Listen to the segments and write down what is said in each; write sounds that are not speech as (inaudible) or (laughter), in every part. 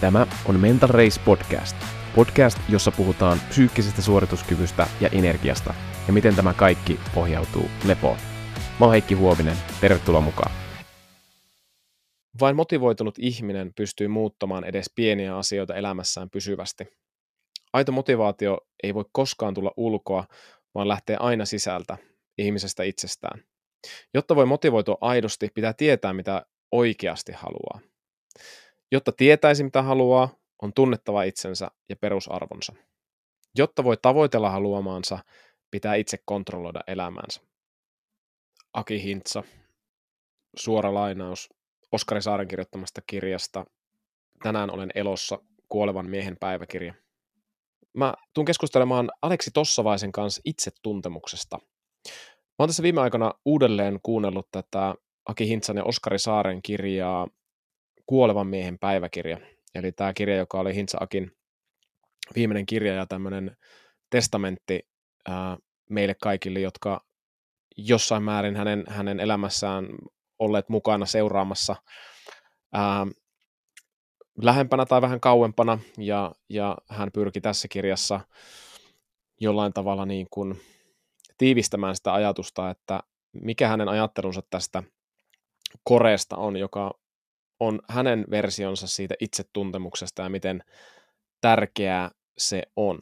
Tämä on Mental Race Podcast. Podcast, jossa puhutaan psyykkisestä suorituskyvystä ja energiasta ja miten tämä kaikki pohjautuu lepoon. Mä oon Heikki Huovinen, tervetuloa mukaan. Vain motivoitunut ihminen pystyy muuttamaan edes pieniä asioita elämässään pysyvästi. Aito motivaatio ei voi koskaan tulla ulkoa, vaan lähtee aina sisältä, ihmisestä itsestään. Jotta voi motivoitua aidosti, pitää tietää, mitä oikeasti haluaa. Jotta tietäisi, mitä haluaa, on tunnettava itsensä ja perusarvonsa. Jotta voi tavoitella haluamaansa, pitää itse kontrolloida elämäänsä. Aki Hintsa, suora lainaus Oskari Saaren kirjoittamasta kirjasta Tänään olen elossa, kuolevan miehen päiväkirja. Mä tuun keskustelemaan Aleksi Tossavaisen kanssa itsetuntemuksesta. Mä oon tässä viime aikoina uudelleen kuunnellut tätä Aki Hintsan ja Oskari Saaren kirjaa Kuolevan miehen päiväkirja. Eli tämä kirja, joka oli Hintsa Akin viimeinen kirja ja tämmöinen testamentti ää, meille kaikille, jotka jossain määrin hänen, hänen elämässään olleet mukana seuraamassa ää, lähempänä tai vähän kauempana, ja, ja hän pyrki tässä kirjassa jollain tavalla niin kuin tiivistämään sitä ajatusta, että mikä hänen ajattelunsa tästä koreesta on, joka on hänen versionsa siitä itsetuntemuksesta ja miten tärkeää se on.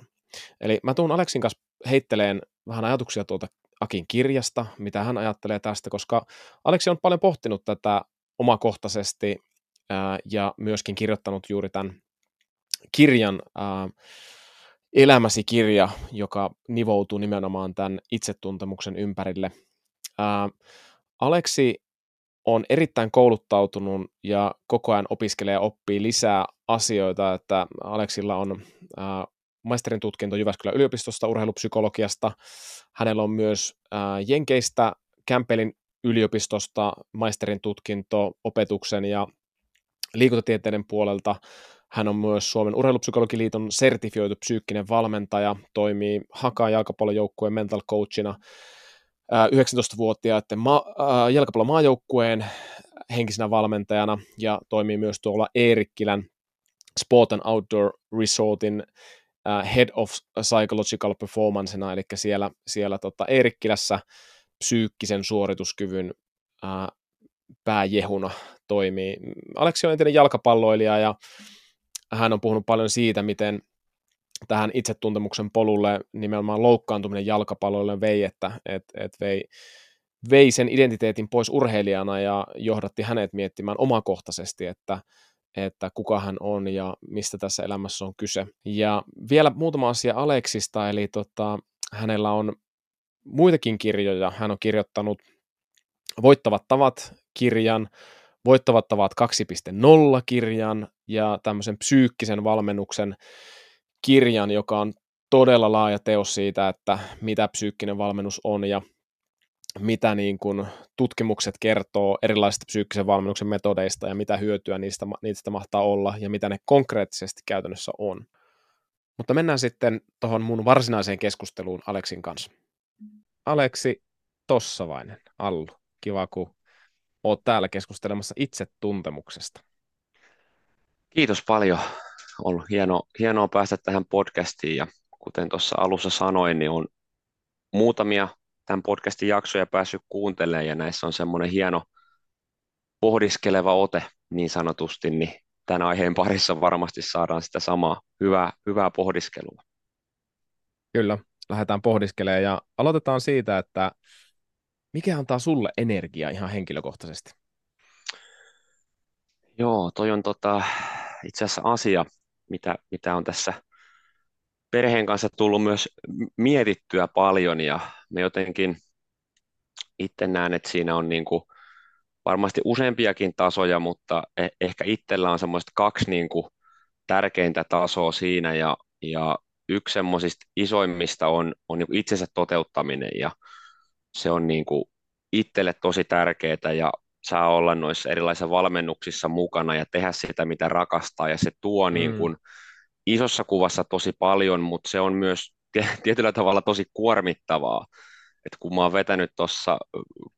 Eli mä tuun Aleksin kanssa heitteleen vähän ajatuksia tuolta Akin kirjasta, mitä hän ajattelee tästä, koska Aleksi on paljon pohtinut tätä omakohtaisesti ää, ja myöskin kirjoittanut juuri tämän kirjan, ää, Elämäsi kirja, joka nivoutuu nimenomaan tämän itsetuntemuksen ympärille. Ää, Aleksi on erittäin kouluttautunut ja koko ajan opiskelee ja oppii lisää asioita, että Aleksilla on ää, maisterin tutkinto Jyväskylän yliopistosta urheilupsykologiasta. Hänellä on myös ää, Jenkeistä Campbellin yliopistosta maisterin tutkinto opetuksen ja liikuntatieteiden puolelta. Hän on myös Suomen urheilupsykologiliiton sertifioitu psyykkinen valmentaja, toimii Hakan jalkapallojoukkueen mental coachina 19-vuotiaiden ma- äh, jalkapallomaajoukkueen henkisenä valmentajana ja toimii myös tuolla Eerikkilän Sport and Outdoor Resortin äh, Head of Psychological Performancena, eli siellä, siellä tota Eerikkilässä psyykkisen suorituskyvyn äh, pääjehuna toimii. Aleksi on entinen jalkapalloilija ja hän on puhunut paljon siitä, miten tähän itsetuntemuksen polulle nimenomaan loukkaantuminen jalkapalloille vei, että et, et vei, vei sen identiteetin pois urheilijana ja johdatti hänet miettimään omakohtaisesti, että, että kuka hän on ja mistä tässä elämässä on kyse. Ja vielä muutama asia Aleksista, eli tota, hänellä on muitakin kirjoja. Hän on kirjoittanut Voittavat tavat kirjan, Voittavat tavat 2.0 kirjan ja tämmöisen psyykkisen valmennuksen kirjan, joka on todella laaja teos siitä, että mitä psyykkinen valmennus on ja mitä niin kuin tutkimukset kertoo erilaisista psyykkisen valmennuksen metodeista ja mitä hyötyä niistä, niistä mahtaa olla ja mitä ne konkreettisesti käytännössä on. Mutta mennään sitten tuohon mun varsinaiseen keskusteluun Aleksin kanssa. Aleksi Tossavainen, Allu, kiva kun oot täällä keskustelemassa itsetuntemuksesta. Kiitos paljon ollut hieno, hienoa päästä tähän podcastiin ja kuten tuossa alussa sanoin, niin on muutamia tämän podcastin jaksoja päässyt kuuntelemaan ja näissä on semmoinen hieno pohdiskeleva ote niin sanotusti, niin tämän aiheen parissa varmasti saadaan sitä samaa hyvää, hyvää pohdiskelua. Kyllä, lähdetään pohdiskelemaan ja aloitetaan siitä, että mikä antaa sulle energiaa ihan henkilökohtaisesti? Joo, toi on tota, itse asiassa asia, mitä, mitä on tässä perheen kanssa tullut myös mietittyä paljon ja me jotenkin itse näen, että siinä on niin kuin varmasti useampiakin tasoja, mutta e- ehkä itsellä on semmoista kaksi niin kuin tärkeintä tasoa siinä ja, ja yksi semmoisista isoimmista on, on niin itsensä toteuttaminen ja se on niin kuin itselle tosi tärkeää ja saa olla noissa erilaisissa valmennuksissa mukana ja tehdä sitä, mitä rakastaa, ja se tuo mm. niin kuin isossa kuvassa tosi paljon, mutta se on myös (laughs) tietyllä tavalla tosi kuormittavaa. Et kun mä oon vetänyt tuossa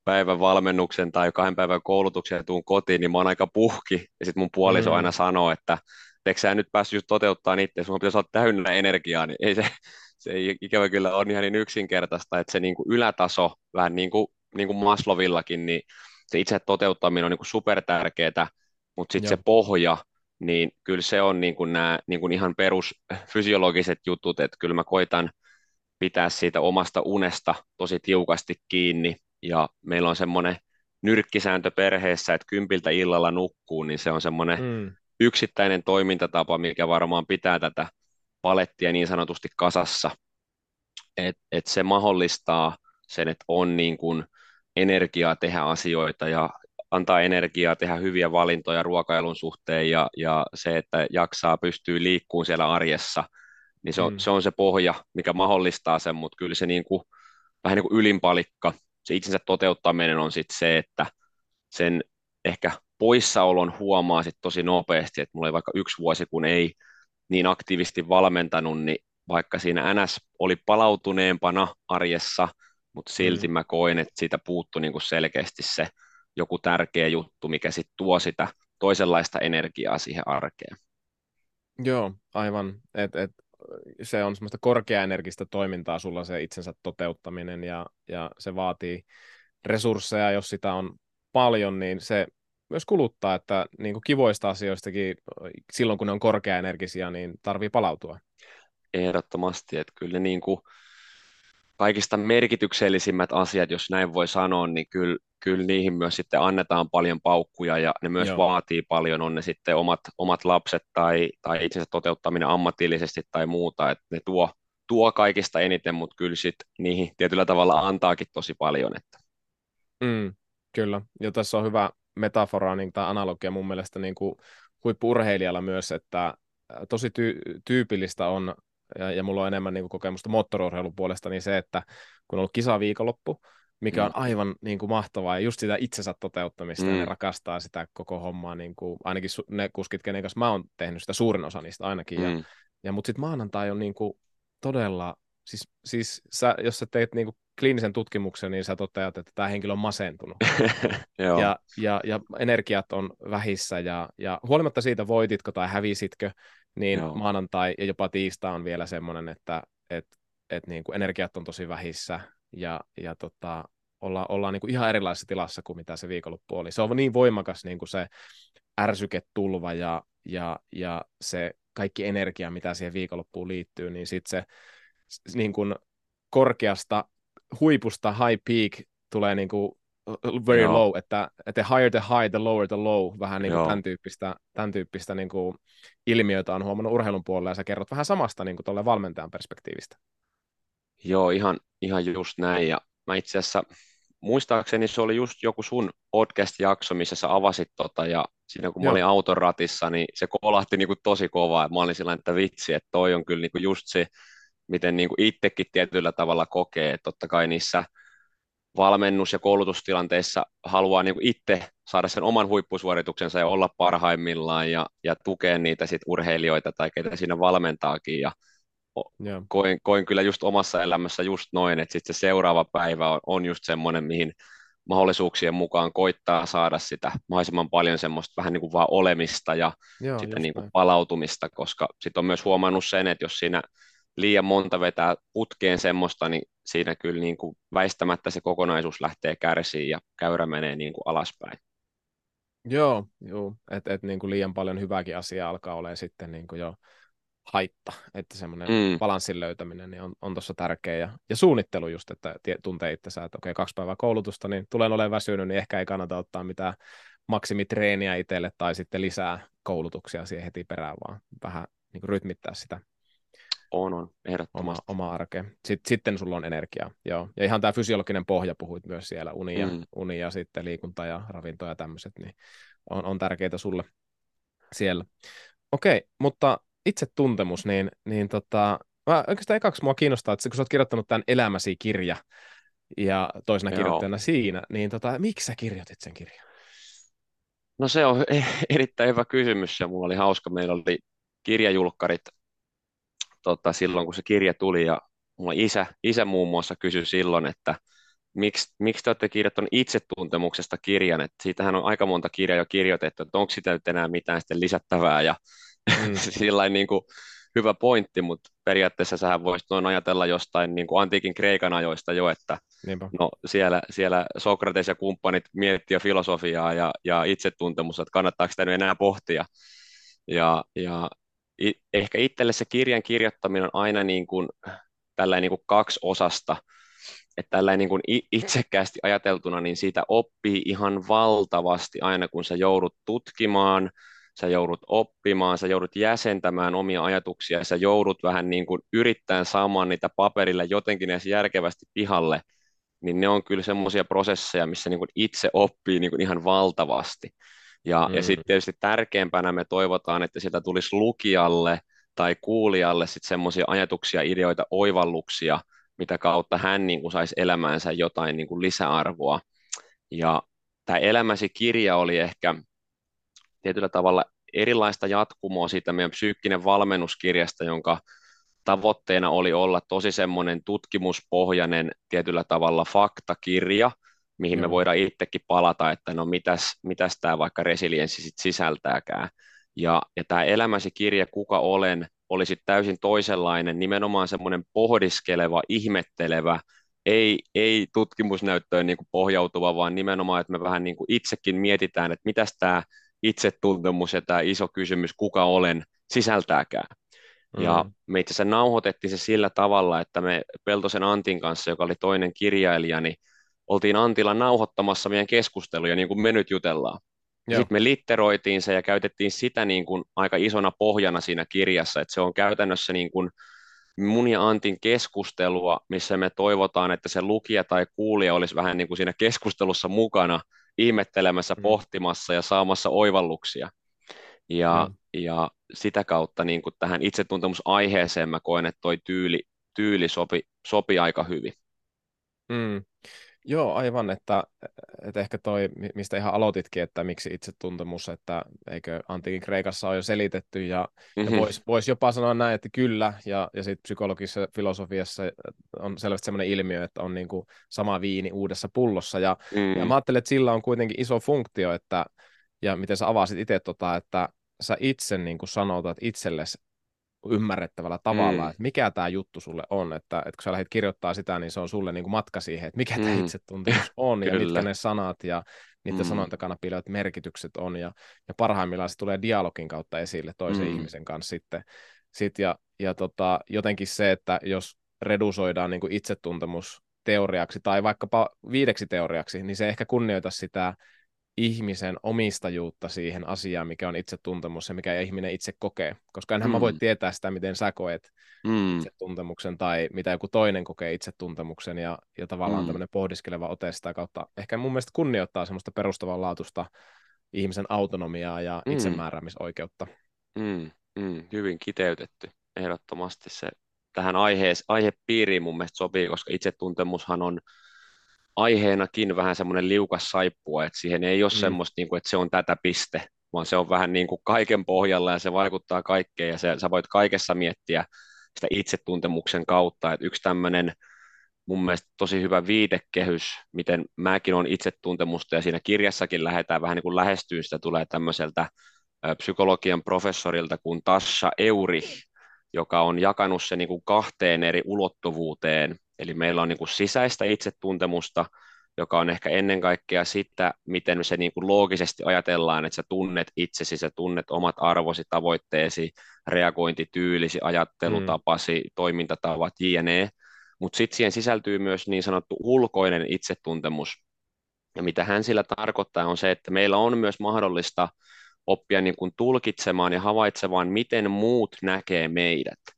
päivän valmennuksen tai kahden päivän koulutuksen ja tuun kotiin, niin mä oon aika puhki, ja sitten mun puoliso mm. aina sanoo, että etteikö sä nyt päässyt just toteuttaa itse, sun pitäisi olla täynnä energiaa, niin ei se, (laughs) se ei ikävä kyllä on ihan niin yksinkertaista, että se niin kuin ylätaso, vähän niin kuin, niin kuin Maslovillakin, niin se itse toteuttaminen on niin kuin supertärkeää, mutta sitten se pohja, niin kyllä se on niin kuin nämä niin kuin ihan perusfysiologiset jutut, että kyllä mä koitan pitää siitä omasta unesta tosi tiukasti kiinni, ja meillä on semmoinen nyrkkisääntö perheessä, että kympiltä illalla nukkuu, niin se on semmoinen mm. yksittäinen toimintatapa, mikä varmaan pitää tätä palettia niin sanotusti kasassa, että et se mahdollistaa sen, että on niin kuin energiaa tehdä asioita ja antaa energiaa tehdä hyviä valintoja ruokailun suhteen ja, ja se, että jaksaa pystyy liikkuun siellä arjessa, niin se on, mm. se on se pohja, mikä mahdollistaa sen, mutta kyllä se niin kuin, vähän niin kuin ylinpalikka, se itsensä toteuttaminen on sitten se, että sen ehkä poissaolon huomaa sit tosi nopeasti, että mulla oli vaikka yksi vuosi, kun ei niin aktiivisesti valmentanut, niin vaikka siinä NS oli palautuneempana arjessa, mutta silti mm. mä koin, että siitä puuttui niin kuin selkeästi se joku tärkeä juttu, mikä sitten tuo sitä toisenlaista energiaa siihen arkeen. Joo, aivan. Et, et, se on semmoista korkeaenergistä toimintaa sulla se itsensä toteuttaminen ja, ja se vaatii resursseja, jos sitä on paljon, niin se myös kuluttaa, että niin kuin kivoista asioistakin silloin, kun ne on korkeaenergisiä, niin tarvii palautua. Ehdottomasti, että kyllä niin kuin kaikista merkityksellisimmät asiat, jos näin voi sanoa, niin kyllä, kyllä niihin myös sitten annetaan paljon paukkuja ja ne myös Joo. vaatii paljon, on ne sitten omat, omat lapset tai, tai itsensä toteuttaminen ammatillisesti tai muuta, että ne tuo, tuo kaikista eniten, mutta kyllä sitten niihin tietyllä tavalla antaakin tosi paljon. Että. Mm, kyllä, ja tässä on hyvä metafora niin, tai analogia mun mielestä niin kuin huippurheilijalla myös, että tosi ty- tyypillistä on ja, ja mulla on enemmän niin kuin kokemusta moottoriurheilun puolesta, niin se, että kun on ollut kisaviikonloppu, mikä mm. on aivan niin kuin mahtavaa, ja just sitä itsensä toteuttamista, mm. ja ne mm. rakastaa sitä koko hommaa, niin kuin, ainakin su- ne kuskit, kenen kanssa mä oon tehnyt sitä suurin osa niistä ainakin, mm. ja, ja mutta sitten maanantai on niin kuin todella, siis, siis sä, jos sä teet niin kuin kliinisen tutkimuksen, niin sä toteat, että tämä henkilö on masentunut. (laughs) ja, ja, ja energiat on vähissä, ja, ja huolimatta siitä voititko tai hävisitkö, niin Joo. maanantai ja jopa tiistai on vielä semmoinen, että et, et niin kuin energiat on tosi vähissä ja, ja tota, olla, ollaan niin kuin ihan erilaisessa tilassa kuin mitä se viikonloppu oli. Se on niin voimakas niin kuin se ärsyketulva ja, ja, ja se kaikki energia, mitä siihen viikonloppuun liittyy, niin sitten se niin kuin korkeasta huipusta high peak tulee niin kuin very Joo. low, että, että higher the high, the lower the low, vähän niin kuin tämän tyyppistä, tämän tyyppistä niin kuin ilmiötä on huomannut urheilun puolella, ja sä kerrot vähän samasta niin kuin valmentajan perspektiivistä. Joo, ihan, ihan just näin, ja mä itse asiassa muistaakseni se oli just joku sun podcast-jakso, missä sä avasit tota, ja siinä kun mä Joo. olin auton ratissa, niin se kolahti niin kuin tosi kovaa, ja mä olin sillä että vitsi, että toi on kyllä niin kuin just se, miten niin kuin itsekin tietyllä tavalla kokee, että totta kai niissä – valmennus- ja koulutustilanteissa haluaa niin itse saada sen oman huippusuorituksensa ja olla parhaimmillaan ja, ja tukea niitä sit urheilijoita tai ketä siinä valmentaakin. Ja yeah. koin, koin kyllä just omassa elämässä just noin, että sitten se seuraava päivä on, on just semmoinen, mihin mahdollisuuksien mukaan koittaa saada sitä mahdollisimman paljon semmoista vähän niin kuin vaan olemista ja Joo, sitä niin kuin palautumista, koska sitten on myös huomannut sen, että jos siinä liian monta vetää putkeen semmoista, niin siinä kyllä niin kuin väistämättä se kokonaisuus lähtee kärsiin ja käyrä menee niin kuin alaspäin. Joo, joo. että et niin kuin liian paljon hyvääkin asiaa alkaa olemaan sitten niin kuin jo haitta, että semmoinen mm. balanssin löytäminen niin on, on tuossa tärkeä. Ja, ja suunnittelu just, että tuntee itsensä, että okei, kaksi päivää koulutusta, niin tulen olemaan väsynyt, niin ehkä ei kannata ottaa mitään maksimitreeniä itselle tai sitten lisää koulutuksia siihen heti perään, vaan vähän niin kuin rytmittää sitä on, on, ehdottomasti. Oma, oma arke. Sitten, sitten sulla on energiaa, joo. Ja ihan tämä fysiologinen pohja, puhuit myös siellä, uni ja, mm. uni ja sitten liikunta ja ravinto ja tämmöiset, niin on, on tärkeitä sulle siellä. Okei, mutta itse tuntemus, niin, niin tota, mä oikeastaan ekaksi mua kiinnostaa, että kun sä oot kirjoittanut tämän Elämäsi kirja ja toisena Joo. kirjoittajana siinä, niin tota, miksi sä kirjoitit sen kirjan? No se on (laughs) erittäin hyvä kysymys ja mulla oli hauska, meillä oli kirjajulkkarit tota, silloin, kun se kirja tuli ja mulla isä, isä muun muassa kysyi silloin, että miksi, miksi te olette kirjoittaneet itsetuntemuksesta kirjan, että siitähän on aika monta kirjaa jo kirjoitettu, että onko sitä nyt enää mitään sitten lisättävää ja, Mm. (laughs) Sillä niin kuin, hyvä pointti, mutta periaatteessa sähän voisit noin ajatella jostain niin kuin antiikin Kreikan ajoista jo, että Niinpä. no, siellä, siellä Sokrates ja kumppanit miettiä filosofiaa ja, ja itsetuntemusta, että kannattaako sitä enää pohtia. Ja, ja ehkä itselle se kirjan kirjoittaminen on aina niin kuin, tällainen niin kuin kaksi osasta, että tällainen niin kuin itsekkäästi ajateltuna, niin siitä oppii ihan valtavasti aina, kun sä joudut tutkimaan, sä joudut oppimaan, sä joudut jäsentämään omia ajatuksia, sä joudut vähän niin kuin yrittämään saamaan niitä paperille jotenkin edes järkevästi pihalle, niin ne on kyllä semmoisia prosesseja, missä niin kuin itse oppii niin kuin ihan valtavasti. Ja, mm. ja sitten tietysti tärkeämpänä me toivotaan, että sitä tulisi lukijalle tai kuulijalle sitten semmoisia ajatuksia, ideoita, oivalluksia, mitä kautta hän niin kuin saisi elämäänsä jotain niin kuin lisäarvoa. Ja tämä elämäsi kirja oli ehkä tietyllä tavalla erilaista jatkumoa siitä meidän psyykkinen valmennuskirjasta, jonka tavoitteena oli olla tosi semmoinen tutkimuspohjainen tietyllä tavalla faktakirja, mihin me voidaan itsekin palata, että no mitäs, mitäs tämä vaikka resilienssi sit sisältääkään. Ja, ja tämä elämäsi kirja Kuka olen olisi täysin toisenlainen, nimenomaan semmoinen pohdiskeleva, ihmettelevä, ei, ei tutkimusnäyttöön niin kuin pohjautuva, vaan nimenomaan, että me vähän niin kuin itsekin mietitään, että mitäs tämä itsetuntemus ja tämä iso kysymys, kuka olen, sisältääkään. Mm. Ja me itse asiassa nauhoitettiin se sillä tavalla, että me Peltosen Antin kanssa, joka oli toinen kirjailija, niin oltiin Antilla nauhoittamassa meidän keskusteluja, niin kuin me nyt jutellaan. Sitten me litteroitiin se ja käytettiin sitä niin kuin aika isona pohjana siinä kirjassa, että se on käytännössä niin kuin mun ja Antin keskustelua, missä me toivotaan, että se lukija tai kuulija olisi vähän niin kuin siinä keskustelussa mukana – ihmettelemässä, mm. pohtimassa ja saamassa oivalluksia. Ja, mm. ja sitä kautta niin kuin tähän itsetuntemusaiheeseen mä koen, että toi tyyli, tyyli sopi, sopi aika hyvin. Mm. Joo, aivan, että, että ehkä toi, mistä ihan aloititkin, että miksi itsetuntemus, että eikö antiikin Kreikassa ole jo selitetty, ja, mm-hmm. ja voisi vois jopa sanoa näin, että kyllä, ja, ja sitten psykologisessa filosofiassa on selvästi sellainen ilmiö, että on niinku sama viini uudessa pullossa, ja, mm-hmm. ja mä ajattelen, että sillä on kuitenkin iso funktio, että, ja miten sä avasit itse tota, että sä itse niin kuin sanotat itsellesi ymmärrettävällä tavalla, mm. että mikä tämä juttu sulle on, että, että kun sä lähdet kirjoittaa sitä, niin se on sulle niin kuin matka siihen, että mikä mm. tämä itsetuntemus on ja mitkä ne sanat ja niiden mm. sanojen takana piilevät merkitykset on ja, ja parhaimmillaan se tulee dialogin kautta esille toisen mm. ihmisen kanssa sitten. Sit ja ja tota, jotenkin se, että jos redusoidaan niin kuin itsetuntemus teoriaksi tai vaikkapa viideksi teoriaksi, niin se ehkä kunnioita sitä ihmisen omistajuutta siihen asiaan, mikä on itsetuntemus ja mikä ihminen itse kokee. Koska enhän mm. mä voi mm. tietää sitä, miten sä koet mm. itsetuntemuksen tai mitä joku toinen kokee itsetuntemuksen ja, ja tavallaan mm. tämmöinen pohdiskeleva ote sitä kautta ehkä mun mielestä kunnioittaa semmoista perustavanlaatuista ihmisen autonomiaa ja mm. itsemääräämisoikeutta. Mm. Mm. Hyvin kiteytetty. Ehdottomasti se tähän aihees, aihepiiriin mun mielestä sopii, koska itsetuntemushan on aiheenakin vähän semmoinen liukas saippua, että siihen ei ole mm. semmoista, niin kuin, että se on tätä piste, vaan se on vähän niin kuin kaiken pohjalla ja se vaikuttaa kaikkeen ja se, sä voit kaikessa miettiä sitä itsetuntemuksen kautta, että yksi tämmöinen mun mielestä tosi hyvä viitekehys, miten mäkin on itsetuntemusta ja siinä kirjassakin lähdetään vähän niin kuin lähestyyn, sitä tulee tämmöiseltä psykologian professorilta kuin Tasha Eurich, joka on jakanut se niin kuin kahteen eri ulottuvuuteen, Eli meillä on niin kuin sisäistä itsetuntemusta, joka on ehkä ennen kaikkea sitä, miten se niin kuin loogisesti ajatellaan, että sä tunnet itsesi, sä tunnet omat arvosi, tavoitteesi, reagointityylisi, ajattelutapasi, mm. toimintatavat, jne. Mutta sitten siihen sisältyy myös niin sanottu ulkoinen itsetuntemus. Ja mitä hän sillä tarkoittaa on se, että meillä on myös mahdollista oppia niin kuin tulkitsemaan ja havaitsemaan, miten muut näkee meidät.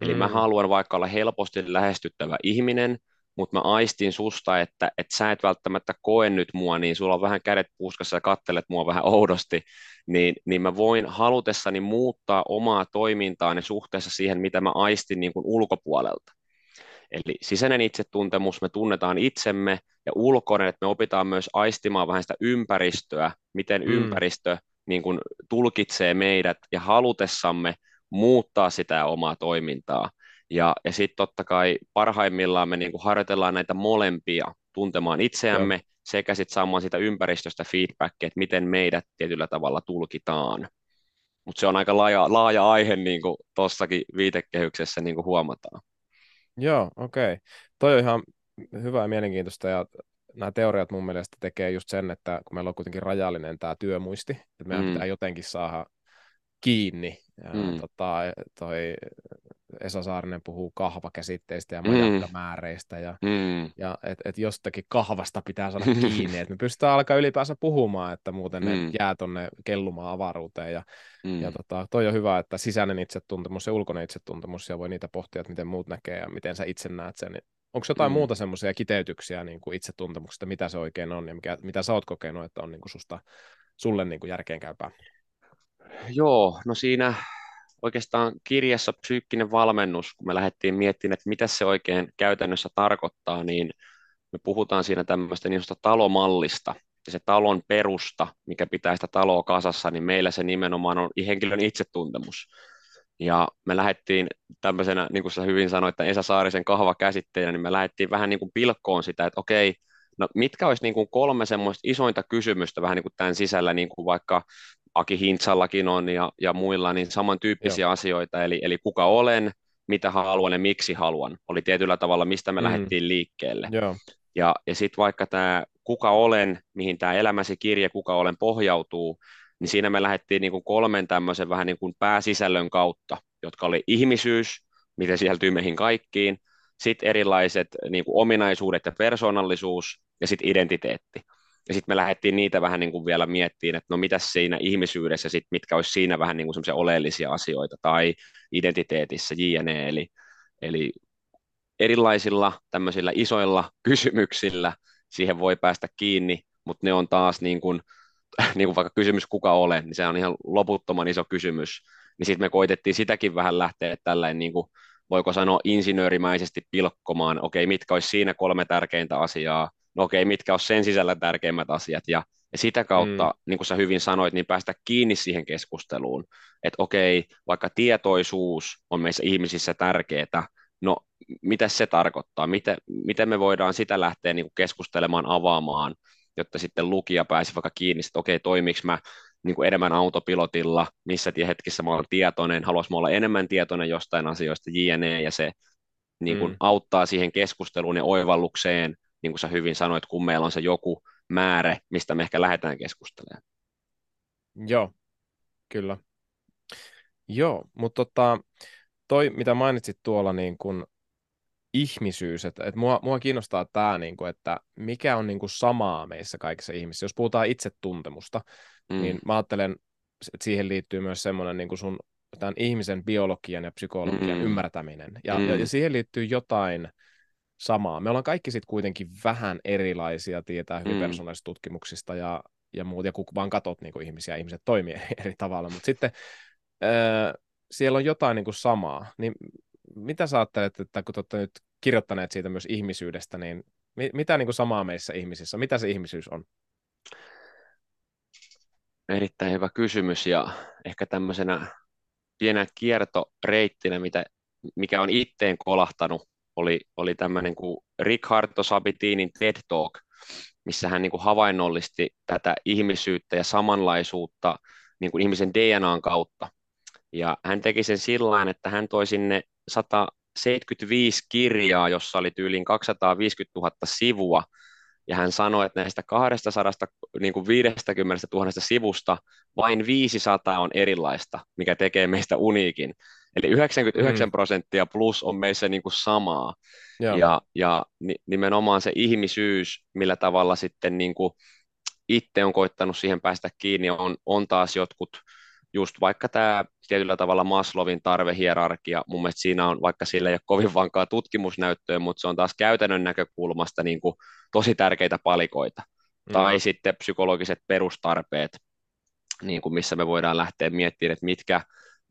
Eli mm. mä haluan vaikka olla helposti lähestyttävä ihminen, mutta mä aistin susta, että, että sä et välttämättä koe nyt mua, niin sulla on vähän kädet puskassa ja kattelet mua vähän oudosti, niin, niin mä voin halutessani muuttaa omaa toimintaani suhteessa siihen, mitä mä aistin niin kuin ulkopuolelta. Eli sisäinen itsetuntemus, me tunnetaan itsemme ja ulkoinen, että me opitaan myös aistimaan vähän sitä ympäristöä, miten mm. ympäristö niin kuin tulkitsee meidät ja halutessamme muuttaa sitä omaa toimintaa. Ja, ja sitten totta kai parhaimmillaan me niin kuin harjoitellaan näitä molempia tuntemaan itseämme Joo. sekä sitten saamaan sitä ympäristöstä feedbackia, että miten meidät tietyllä tavalla tulkitaan. mutta se on aika laaja, laaja aihe niin kuin tuossakin viitekehyksessä niin kuin huomataan. Joo, okei. Okay. Toi on ihan hyvä ja mielenkiintoista ja nämä teoriat mun mielestä tekee just sen, että kun meillä on kuitenkin rajallinen tämä työmuisti, että meidän mm. pitää jotenkin saada kiinni. Ja, mm. tota, toi Esa Saarinen puhuu kahvakäsitteistä ja majakkamääreistä, ja, mm. ja että et jostakin kahvasta pitää saada (laughs) kiinni, että me pystytään alkaa ylipäänsä puhumaan, että muuten ne mm. jää tuonne kellumaan avaruuteen. Ja, mm. ja tota, toi on hyvä, että sisäinen itsetuntemus ja ulkoinen itsetuntemus, ja voi niitä pohtia, että miten muut näkee ja miten sä itse näet sen. Onko jotain mm. muuta semmoisia kiteytyksiä niin kuin itsetuntemuksesta, mitä se oikein on ja mikä, mitä sä oot kokenut, että on niin kuin susta, sulle niin kuin järkeenkäypää? Joo, no siinä oikeastaan kirjassa psyykkinen valmennus, kun me lähdettiin miettimään, että mitä se oikein käytännössä tarkoittaa, niin me puhutaan siinä tämmöistä niin talomallista, ja se talon perusta, mikä pitää sitä taloa kasassa, niin meillä se nimenomaan on henkilön itsetuntemus. Ja me lähdettiin tämmöisenä, niin kuin sä hyvin sanoit, että Esa Saarisen kahva käsitteenä, niin me lähdettiin vähän niin kuin pilkkoon sitä, että okei, no mitkä olisi niin kuin kolme semmoista isointa kysymystä vähän niin kuin tämän sisällä, niin kuin vaikka Aki Hintsallakin on ja, ja muilla, niin samantyyppisiä Joo. asioita, eli, eli kuka olen, mitä haluan ja miksi haluan, oli tietyllä tavalla, mistä me mm. lähdettiin liikkeelle. Joo. Ja, ja sitten vaikka tämä kuka olen, mihin tämä elämäsi kirja kuka olen pohjautuu, niin siinä me lähdettiin niin kuin kolmen tämmöisen vähän niin kuin pääsisällön kautta, jotka oli ihmisyys, miten sisältyy meihin kaikkiin, sitten erilaiset niin kuin ominaisuudet ja persoonallisuus ja sitten identiteetti. Ja sitten me lähdettiin niitä vähän niin kuin vielä miettimään, että no mitä siinä ihmisyydessä sit, mitkä olisi siinä vähän niin kuin semmoisia oleellisia asioita tai identiteetissä jne. Eli, eli erilaisilla tämmöisillä isoilla (laughs) kysymyksillä siihen voi päästä kiinni, mutta ne on taas niin kuin, (laughs) niin kuin vaikka kysymys kuka olen, niin se on ihan loputtoman iso kysymys. Niin sitten me koitettiin sitäkin vähän lähteä tällainen niin kuin, voiko sanoa insinöörimäisesti pilkkomaan, okei, mitkä olisi siinä kolme tärkeintä asiaa, no okei, mitkä on sen sisällä tärkeimmät asiat, ja, ja sitä kautta, mm. niin kuin sä hyvin sanoit, niin päästä kiinni siihen keskusteluun, että okei, vaikka tietoisuus on meissä ihmisissä tärkeää, no mitä se tarkoittaa, miten, miten me voidaan sitä lähteä niin kuin keskustelemaan, avaamaan, jotta sitten lukija pääsi vaikka kiinni, että okei, toimiks mä niin kuin enemmän autopilotilla, missä hetkissä mä olen tietoinen, haluaisin olla enemmän tietoinen jostain asioista, jne, ja se niin kuin mm. auttaa siihen keskusteluun ja oivallukseen, niin kuin sä hyvin sanoit, kun meillä on se joku määrä, mistä me ehkä lähdetään keskustelemaan. Joo, kyllä. Joo, mutta tota, toi, mitä mainitsit tuolla niin kun ihmisyys, että, että mua, mua kiinnostaa tämä, niin kuin, että mikä on niin kuin samaa meissä kaikissa ihmisissä. Jos puhutaan itsetuntemusta, mm. niin mä ajattelen, että siihen liittyy myös semmoinen niin sun tämän ihmisen biologian ja psykologian mm. ymmärtäminen. Ja, mm. ja, ja siihen liittyy jotain samaa. Me ollaan kaikki sitten kuitenkin vähän erilaisia, tietää hyvin mm. persoonallisista tutkimuksista ja, ja muut, ja kun vaan katot niin kuin ihmisiä, ihmiset toimii (laughs) eri tavalla, mutta sitten äh, siellä on jotain niin kuin samaa, niin mitä sä ajattelet, että kun olette nyt kirjoittaneet siitä myös ihmisyydestä, niin mi- mitä niin kuin samaa meissä ihmisissä, mitä se ihmisyys on? Erittäin hyvä kysymys ja ehkä tämmöisenä pienä kiertoreittinä, mitä, mikä on itteen kolahtanut oli, oli tämmöinen kuin Riccardo Sabitinin TED Talk, missä hän niin kuin havainnollisti tätä ihmisyyttä ja samanlaisuutta niin kuin ihmisen DNAn kautta. Ja hän teki sen sillä että hän toi sinne 175 kirjaa, jossa oli tyyliin 250 000 sivua, ja hän sanoi, että näistä 250 000 sivusta vain 500 on erilaista, mikä tekee meistä uniikin. Eli 99 mm. prosenttia plus on meissä niin kuin samaa. Joo. Ja, ja nimenomaan se ihmisyys, millä tavalla sitten niin kuin itse on koittanut siihen päästä kiinni, on, on taas jotkut, just vaikka tämä tietyllä tavalla Maslovin tarvehierarkia, mun mielestä siinä on, vaikka sillä ei ole kovin vankaa tutkimusnäyttöä, mutta se on taas käytännön näkökulmasta niin kuin tosi tärkeitä palikoita. Mm. Tai sitten psykologiset perustarpeet, niin kuin missä me voidaan lähteä miettimään, että mitkä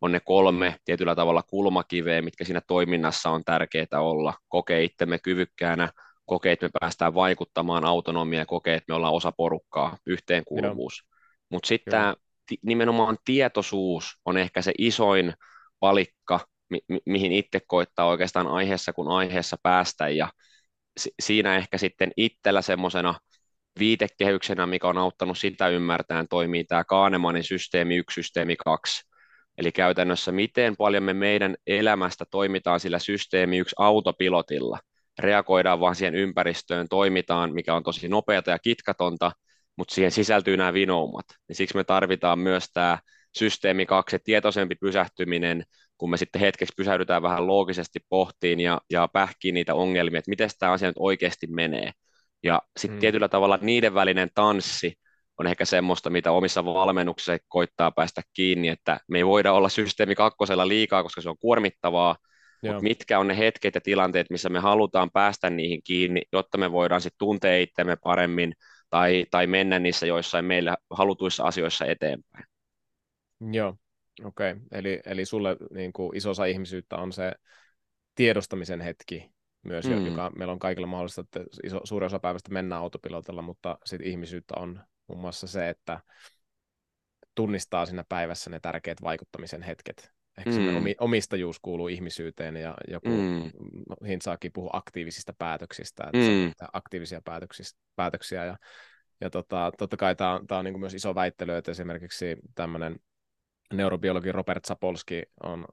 on ne kolme tietyllä tavalla kulmakiveä, mitkä siinä toiminnassa on tärkeää olla. Kokee itsemme kyvykkäänä, kokee, että me päästään vaikuttamaan autonomiaan, kokee, että me ollaan osa porukkaa, yhteenkuuluvuus. Mutta sitten tämä nimenomaan tietoisuus on ehkä se isoin palikka, mi- mihin itse koittaa oikeastaan aiheessa kun aiheessa päästä, ja si- siinä ehkä sitten itsellä semmoisena viitekehyksenä, mikä on auttanut sitä ymmärtämään, toimii tämä Kahnemanin systeemi 1, systeemi 2, Eli käytännössä miten paljon me meidän elämästä toimitaan sillä systeemi yksi autopilotilla. Reagoidaan vaan siihen ympäristöön, toimitaan, mikä on tosi nopeata ja kitkatonta, mutta siihen sisältyy nämä vinoumat. Ja siksi me tarvitaan myös tämä systeemi kaksi, tietoisempi pysähtyminen, kun me sitten hetkeksi pysähdytään vähän loogisesti pohtiin ja, ja pähkiin niitä ongelmia, että miten tämä asia nyt oikeasti menee. Ja sitten mm. tietyllä tavalla niiden välinen tanssi on ehkä semmoista, mitä omissa valmennuksissa koittaa päästä kiinni, että me ei voida olla systeemi kakkosella liikaa, koska se on kuormittavaa, mutta mitkä on ne hetket ja tilanteet, missä me halutaan päästä niihin kiinni, jotta me voidaan sitten tuntea itsemme paremmin tai, tai mennä niissä joissain meille halutuissa asioissa eteenpäin. Joo, okei. Okay. Eli, eli sulle niin kuin iso osa ihmisyyttä on se tiedostamisen hetki myös, mm. joka meillä on kaikilla mahdollista, että iso, suuri osa päivästä mennään autopilotilla, mutta sitten ihmisyyttä on muun muassa se, että tunnistaa siinä päivässä ne tärkeät vaikuttamisen hetket. Ehkä mm. omistajuus kuuluu ihmisyyteen ja joku mm. Hintsaakin puhuu aktiivisista päätöksistä, että mm. aktiivisia päätöksiä ja, ja tota, totta kai tämä on, tää on niin myös iso väittely, että esimerkiksi tämmöinen neurobiologi Robert Sapolski on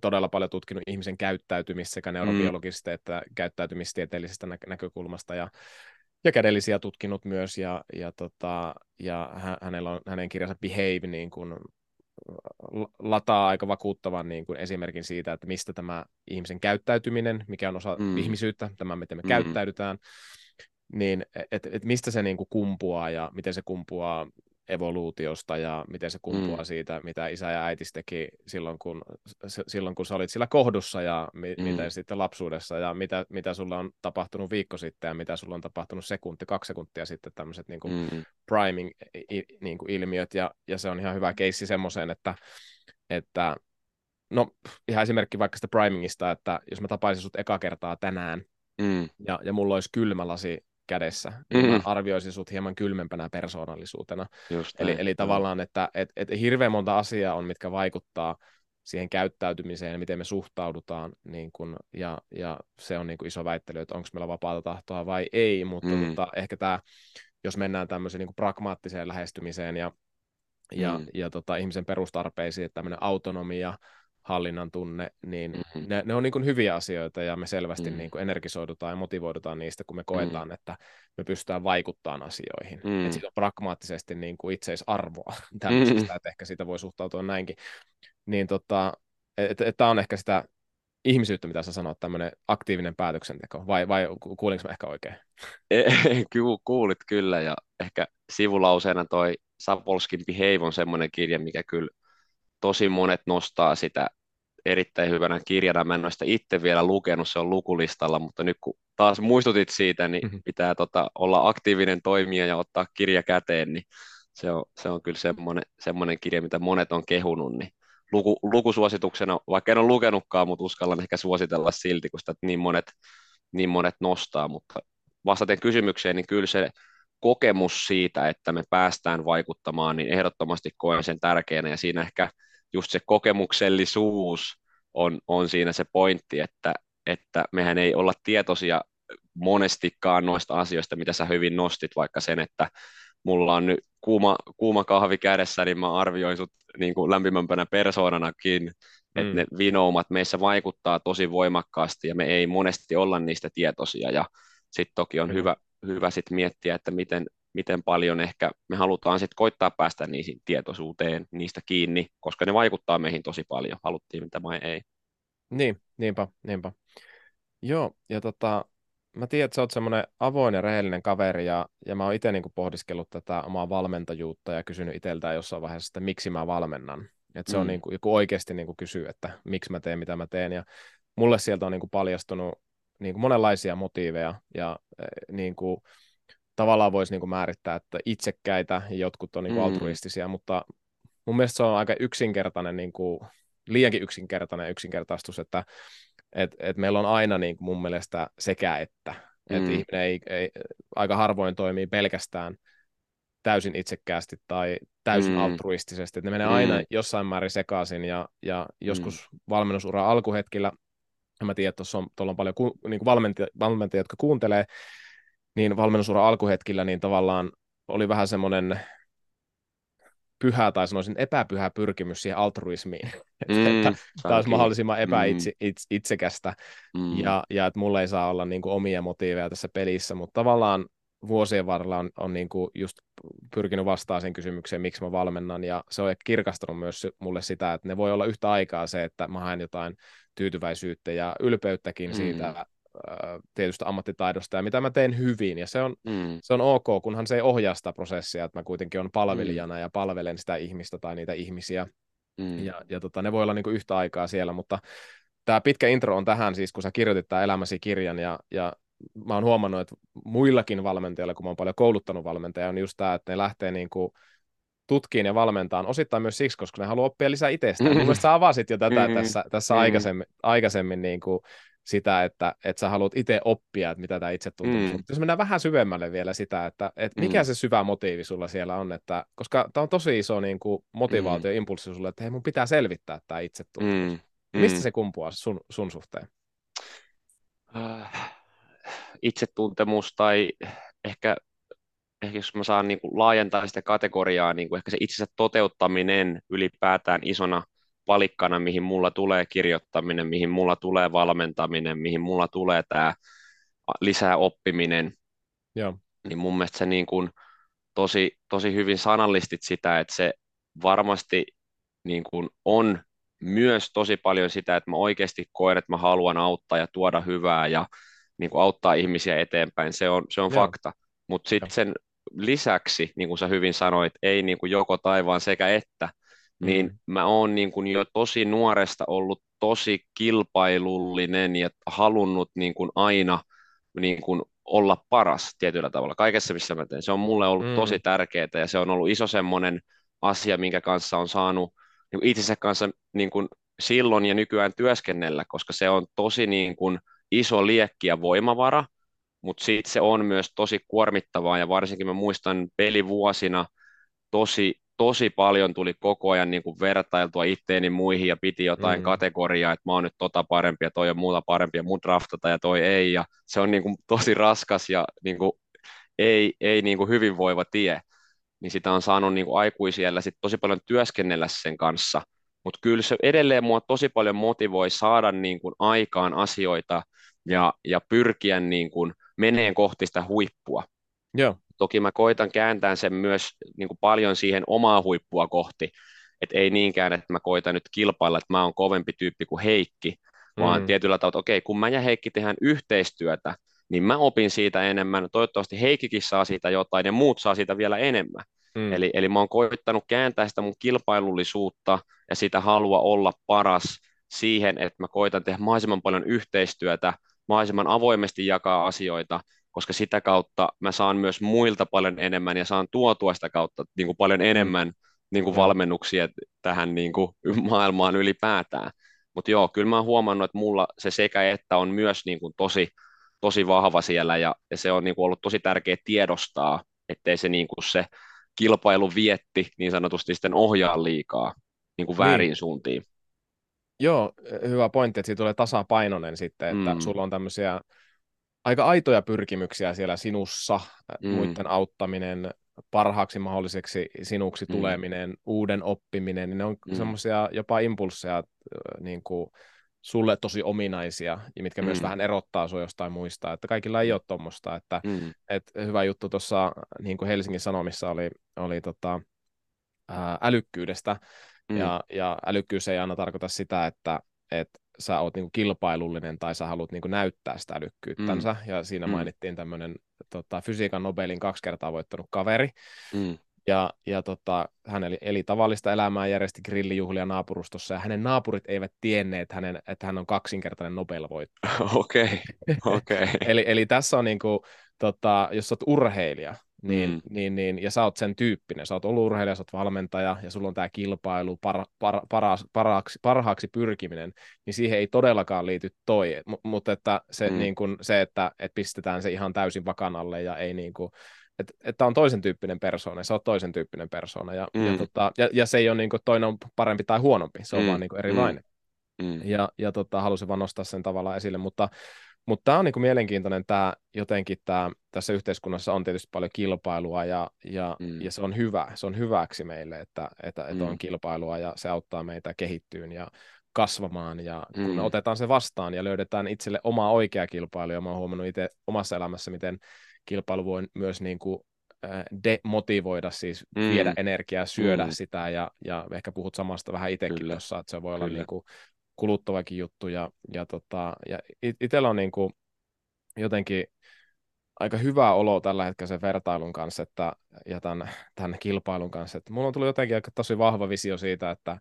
todella paljon tutkinut ihmisen käyttäytymistä sekä neurobiologisesta mm. että käyttäytymistieteellisestä nä- näkökulmasta ja, ja kädellisiä tutkinut myös ja, ja, tota, ja hänellä on hänen kirjansa Behave niin kuin lataa aika vakuuttavan niin kuin esimerkin siitä, että mistä tämä ihmisen käyttäytyminen, mikä on osa mm. ihmisyyttä, tämä miten me mm. käyttäydytään, niin että et mistä se niin kuin kumpuaa ja miten se kumpuaa evoluutiosta ja miten se kumpuaa mm. siitä, mitä isä ja äiti teki silloin kun, silloin, kun sä olit sillä kohdussa ja mi- mm. miten sitten lapsuudessa ja mitä, mitä sulla on tapahtunut viikko sitten ja mitä sulla on tapahtunut sekunti, kaksi sekuntia sitten tämmöiset niin mm. priming-ilmiöt niin ja, ja se on ihan hyvä keissi semmoiseen, että, että no ihan esimerkki vaikka sitä primingista, että jos mä tapaisin sut eka kertaa tänään mm. ja, ja mulla olisi kylmä lasi kädessä, niin mm. mä arvioisin sut hieman kylmempänä persoonallisuutena. Just eli, eli tavallaan, että et, et hirveän monta asiaa on, mitkä vaikuttaa siihen käyttäytymiseen, miten me suhtaudutaan, niin kun, ja, ja se on niin iso väittely, että onko meillä vapaata tahtoa vai ei, mutta, mm. mutta ehkä tämä, jos mennään tämmöiseen niin pragmaattiseen lähestymiseen ja, ja, mm. ja tota, ihmisen perustarpeisiin, että tämmöinen autonomia, hallinnan tunne, niin mm-hmm. ne, ne on niin kuin hyviä asioita ja me selvästi mm-hmm. niin kuin energisoidutaan ja motivoidutaan niistä, kun me koetaan, mm-hmm. että me pystytään vaikuttamaan asioihin. Mm-hmm. Että siitä on pragmaattisesti niin kuin itseisarvoa (laughs) tämmöisestä, mm-hmm. että ehkä sitä voi suhtautua näinkin. Niin tota, että et, tämä on ehkä sitä ihmisyyttä, mitä sä sanoit, tämmöinen aktiivinen päätöksenteko, vai, vai kuulinko mä ehkä oikein? (laughs) Kuulit kyllä, ja ehkä sivulauseena toi Sapolskin Behave on semmoinen kirja, mikä kyllä tosi monet nostaa sitä erittäin hyvänä kirjana. Mä en ole sitä itse vielä lukenut, se on lukulistalla, mutta nyt kun taas muistutit siitä, niin mm-hmm. pitää tota, olla aktiivinen toimija ja ottaa kirja käteen, niin se on, se on kyllä semmoinen, semmoinen kirja, mitä monet on kehunut, niin luku, lukusuosituksena, vaikka en ole lukenutkaan, mutta uskallan ehkä suositella silti, kun sitä niin monet, niin monet nostaa, mutta vastaten kysymykseen, niin kyllä se kokemus siitä, että me päästään vaikuttamaan, niin ehdottomasti koen sen tärkeänä, ja siinä ehkä just se kokemuksellisuus on, on siinä se pointti, että, että mehän ei olla tietoisia monestikaan noista asioista, mitä sä hyvin nostit, vaikka sen, että mulla on nyt kuuma, kuuma kahvi kädessä, niin mä arvioin sut niin kuin lämpimämpänä persoonanakin, mm. että ne vinoumat meissä vaikuttaa tosi voimakkaasti ja me ei monesti olla niistä tietoisia ja sitten toki on mm. hyvä, hyvä sit miettiä, että miten, miten paljon ehkä me halutaan sitten koittaa päästä niihin tietoisuuteen, niistä kiinni, koska ne vaikuttaa meihin tosi paljon, haluttiin mitä vai ei. Niin, niinpä, niinpä. Joo, ja tota, mä tiedän, että sä oot semmoinen avoin ja rehellinen kaveri, ja, ja mä oon itse niin pohdiskellut tätä omaa valmentajuutta ja kysynyt itseltään jossain vaiheessa, että miksi mä valmennan. Että se mm. on niin kuin, joku oikeasti niin kuin kysyy, että miksi mä teen, mitä mä teen, ja mulle sieltä on niin kuin paljastunut niin kuin monenlaisia motiiveja, ja niin kuin, tavallaan voisi niin kuin määrittää, että itsekkäitä ja jotkut on niin kuin mm. altruistisia, mutta mun mielestä se on aika yksinkertainen, niin kuin, liiankin yksinkertainen yksinkertaistus, että et, et meillä on aina niin kuin mun mielestä sekä että, mm. että ihminen ei, ei, aika harvoin toimii pelkästään täysin itsekkäästi tai täysin mm. altruistisesti, että ne menee mm. aina jossain määrin sekaisin ja, ja joskus mm. valmennusura alkuhetkillä, mä tiedän, että tuossa on, tuolla on paljon ku, niin kuin valmentajia, valmentajia, jotka kuuntelee, niin valmennusura alkuhetkillä niin tavallaan oli vähän semmoinen pyhä tai sanoisin epäpyhä pyrkimys siihen altruismiin, (laughs) Mm, että tämä olisi mahdollisimman Mm. epäitsekästä Mm. ja, ja että mulla ei saa olla niin kuin omia motiiveja tässä pelissä, mutta tavallaan vuosien varrella on, on niin kuin just pyrkinyt vastaamaan sen kysymykseen, miksi mä valmennan, ja se on kirkastanut myös mulle sitä, että ne voi olla yhtä aikaa se, että mä haen jotain tyytyväisyyttä ja ylpeyttäkin Mm. siitä tietystä ammattitaidosta ja mitä mä teen hyvin, ja se on, Mm. se on ok, kunhan se ei ohjaa sitä prosessia, että mä kuitenkin on palvelijana ja palvelen sitä ihmistä tai niitä ihmisiä, Mm. ja, ja tota, ne voi olla niinku yhtä aikaa siellä, mutta tämä pitkä intro on tähän siis, kun sä kirjoitit tämän elämäsi kirjan, ja, ja mä oon huomannut, että muillakin valmentajilla, kun mä oon paljon kouluttanut valmentajia, on just tämä, että ne lähtee niinku tutkiin ja valmentaan osittain myös siksi, koska ne haluaa oppia lisää itsestään. Mun mielestä sä avasit jo tätä Mhm. tässä, tässä Mhm. aikaisemmin, aikaisemmin niinku sitä, että, että sä haluat itse oppia, että mitä tämä itsetuntemus on. Mm. Mutta jos mennään vähän syvemmälle vielä sitä, että, että mikä Mm. se syvä motiivi sulla siellä on, että, koska tämä on tosi iso niin kuin motivaatio, impulssi sulle, että hei mun pitää selvittää tämä itsetuntemus. Mm. Mm. Mistä se kumpuaa sun, sun suhteen? Äh, itsetuntemus tai ehkä, ehkä jos mä saan niin kuin laajentaa sitä kategoriaa, niin kuin ehkä se itsensä toteuttaminen ylipäätään isona valikkana, mihin mulla tulee kirjoittaminen, mihin mulla tulee valmentaminen, mihin mulla tulee tämä lisää oppiminen, Joo. niin mun mielestä se niin kuin tosi, tosi hyvin sanallistit sitä, että se varmasti niin kuin on myös tosi paljon sitä, että mä oikeasti koen, että mä haluan auttaa ja tuoda hyvää ja niin kuin auttaa ihmisiä eteenpäin, se on, se on Joo. fakta. Mutta sitten sen lisäksi, niin kuin sä hyvin sanoit, ei niin kuin joko taivaan sekä että, niin Mm. mä oon niin kuin jo tosi nuoresta ollut tosi kilpailullinen ja halunnut niin kuin aina niin kuin olla paras tietyllä tavalla kaikessa, missä mä teen. Se on mulle ollut Mm. tosi tärkeää ja se on ollut iso semmoinen asia, minkä kanssa on saanut niin kuin itsensä kanssa niin kuin silloin ja nykyään työskennellä, koska se on tosi niin kuin iso liekki ja voimavara, mutta sitten se on myös tosi kuormittavaa ja varsinkin mä muistan pelivuosina tosi, tosi paljon tuli koko ajan niin kuin vertailtua itteeni muihin ja piti jotain Mm. kategoriaa, että mä oon nyt tota parempi ja toi on muuta parempi ja mun draftata ja toi ei ja se on niin kuin tosi raskas ja niin kuin ei, ei niin kuin hyvinvoiva tie, niin sitä on saanut niin kuin aikuisiellä sit tosi paljon työskennellä sen kanssa, mutta kyllä se edelleen mua tosi paljon motivoi saada niin kuin aikaan asioita ja, ja pyrkiä niin kuin meneen kohti sitä huippua. Joo. Toki mä koitan kääntää sen myös niin kuin paljon siihen omaa huippua kohti, että ei niinkään, että mä koitan nyt kilpailla, että mä oon kovempi tyyppi kuin Heikki, vaan Mm. tietyllä tavalla, että okei, kun mä ja Heikki tehdään yhteistyötä, niin mä opin siitä enemmän, toivottavasti Heikkikin saa siitä jotain ja muut saa siitä vielä enemmän. Mm. Eli, eli mä oon koittanut kääntää sitä mun kilpailullisuutta ja sitä halua olla paras siihen, että mä koitan tehdä mahdollisimman paljon yhteistyötä, mahdollisimman avoimesti jakaa asioita, koska sitä kautta mä saan myös muilta paljon enemmän ja saan tuotua sitä kautta niin kuin paljon enemmän niin kuin valmennuksia tähän niin kuin maailmaan ylipäätään. Mutta joo, kyllä mä oon huomannut, että mulla se sekä että on myös niin kuin tosi, tosi vahva siellä ja, ja se on niin kuin ollut tosi tärkeä tiedostaa, ettei se, niin kuin se kilpailu vietti niin sanotusti sitten ohjaa liikaa niin kuin väärin suuntiin. Joo, hyvä pointti, että siitä tulee tasapainoinen sitten, että Mm. sulla on tämmöisiä aika aitoja pyrkimyksiä siellä sinussa, Mm. mm. muiden auttaminen, parhaaksi mahdolliseksi sinuksi Mm. tuleminen, uuden oppiminen, niin ne on Mm. semmoisia jopa impulsseja niin kuin sulle tosi ominaisia, ja mitkä myös Mm. vähän erottaa sinua jostain muista, että kaikilla ei ole tuommoista, että Mm. et hyvä juttu tuossa, niin kuin Helsingin Sanomissa oli, oli tota, ää, älykkyydestä, Mm. ja, ja älykkyys ei aina tarkoita sitä, että, että sä oot niinku kilpailullinen tai sä haluat niinku näyttää sitä älykkyyttänsä. Mm. Ja siinä Mm. mainittiin tämmöinen tota, fysiikan Nobelin kaksi kertaa voittanut kaveri. Mm. Ja, ja tota, hän eli, eli tavallista elämää, järjesti grillijuhlia naapurustossa, ja hänen naapurit eivät tienneet, hänen, että hän on kaksinkertainen Nobel-voittaja. (laughs) Okei, okei. (laughs) eli, eli tässä on niinku, tota, jos sä oot urheilija, niin, Mm. mm. niin, niin, ja sä oot sen tyyppinen, sä oot ollut urheilija, sä oot valmentaja, ja sulla on tämä kilpailu, par, par, paras, parhaaksi, parhaaksi pyrkiminen, niin siihen ei todellakaan liity toi, M- mutta että se, Mm. mm. niin kun, se että et pistetään se ihan täysin vakanalle, ja ei niin kuin, että että on toisen tyyppinen persoona, ja sä oot toisen tyyppinen persoona, ja, mm. ja, Mm. tota, ja, ja se ei ole niin kuin, toinen on parempi tai huonompi, se on Mm. mm. vaan niin kuin erilainen. Mm. Ja, ja tota, halusin vaan nostaa sen tavallaan esille, mutta, mutta tämä on niinku mielenkiintoinen, tämä jotenkin tää, tässä yhteiskunnassa on tietysti paljon kilpailua ja, ja, mm. ja se on hyvä, se on hyväksi meille, että, että, että mm. on kilpailua ja se auttaa meitä kehittyyn ja kasvamaan ja kun mm. otetaan se vastaan ja löydetään itselle oma oikea kilpailu ja mä oon huomannut itse omassa elämässä, miten kilpailu voi myös niin kuin demotivoida, siis mm. viedä energiaa, syödä mm. sitä ja, ja ehkä puhut samasta vähän itsekin tuossa, että se voi Kyllä. olla niin kuin kuluttavakin juttu ja, ja, tota, ja itsellä on niin kuin jotenkin aika hyvä olo tällä hetkellä sen vertailun kanssa että, ja tämän, tämän kilpailun kanssa. Että mulla on tullut jotenkin aika tosi vahva visio siitä, että,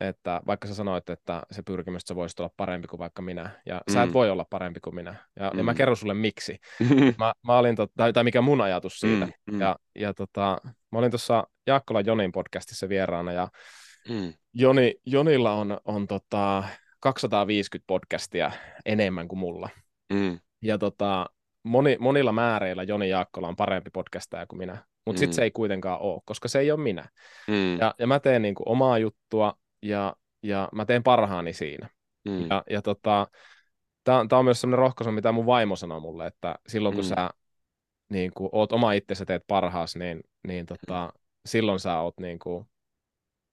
että vaikka sä sanoit, että se pyrkimys, että sä voisit olla parempi kuin vaikka minä, ja mm. sä et mm. voi olla parempi kuin minä, ja, mm. ja mä mm. kerron sulle miksi. (laughs) mä, mä olin tot, tai, tai mikä mun ajatus siitä, mm. Mm. ja, ja tota, mä olin tuossa Jaakkola Jonin podcastissa vieraana, ja mm. Joni, Jonilla on, on tota 250 podcastia enemmän kuin mulla. Mm. Ja tota, moni, monilla määreillä Joni Jaakkola on parempi podcastaja kuin minä, mutta mm. sitten se ei kuitenkaan ole, koska se ei ole minä. Mm. Ja, ja mä teen niin kuin omaa juttua, ja, ja mä teen parhaani siinä. Mm. Ja, ja tota, tämä on myös sellainen rohkaisu, mitä mun vaimo sanoo mulle, että silloin kun mm. sä niin kuin, oot oma itsesi teet parhaas, niin, niin tota, mm. silloin sä oot niin kuin,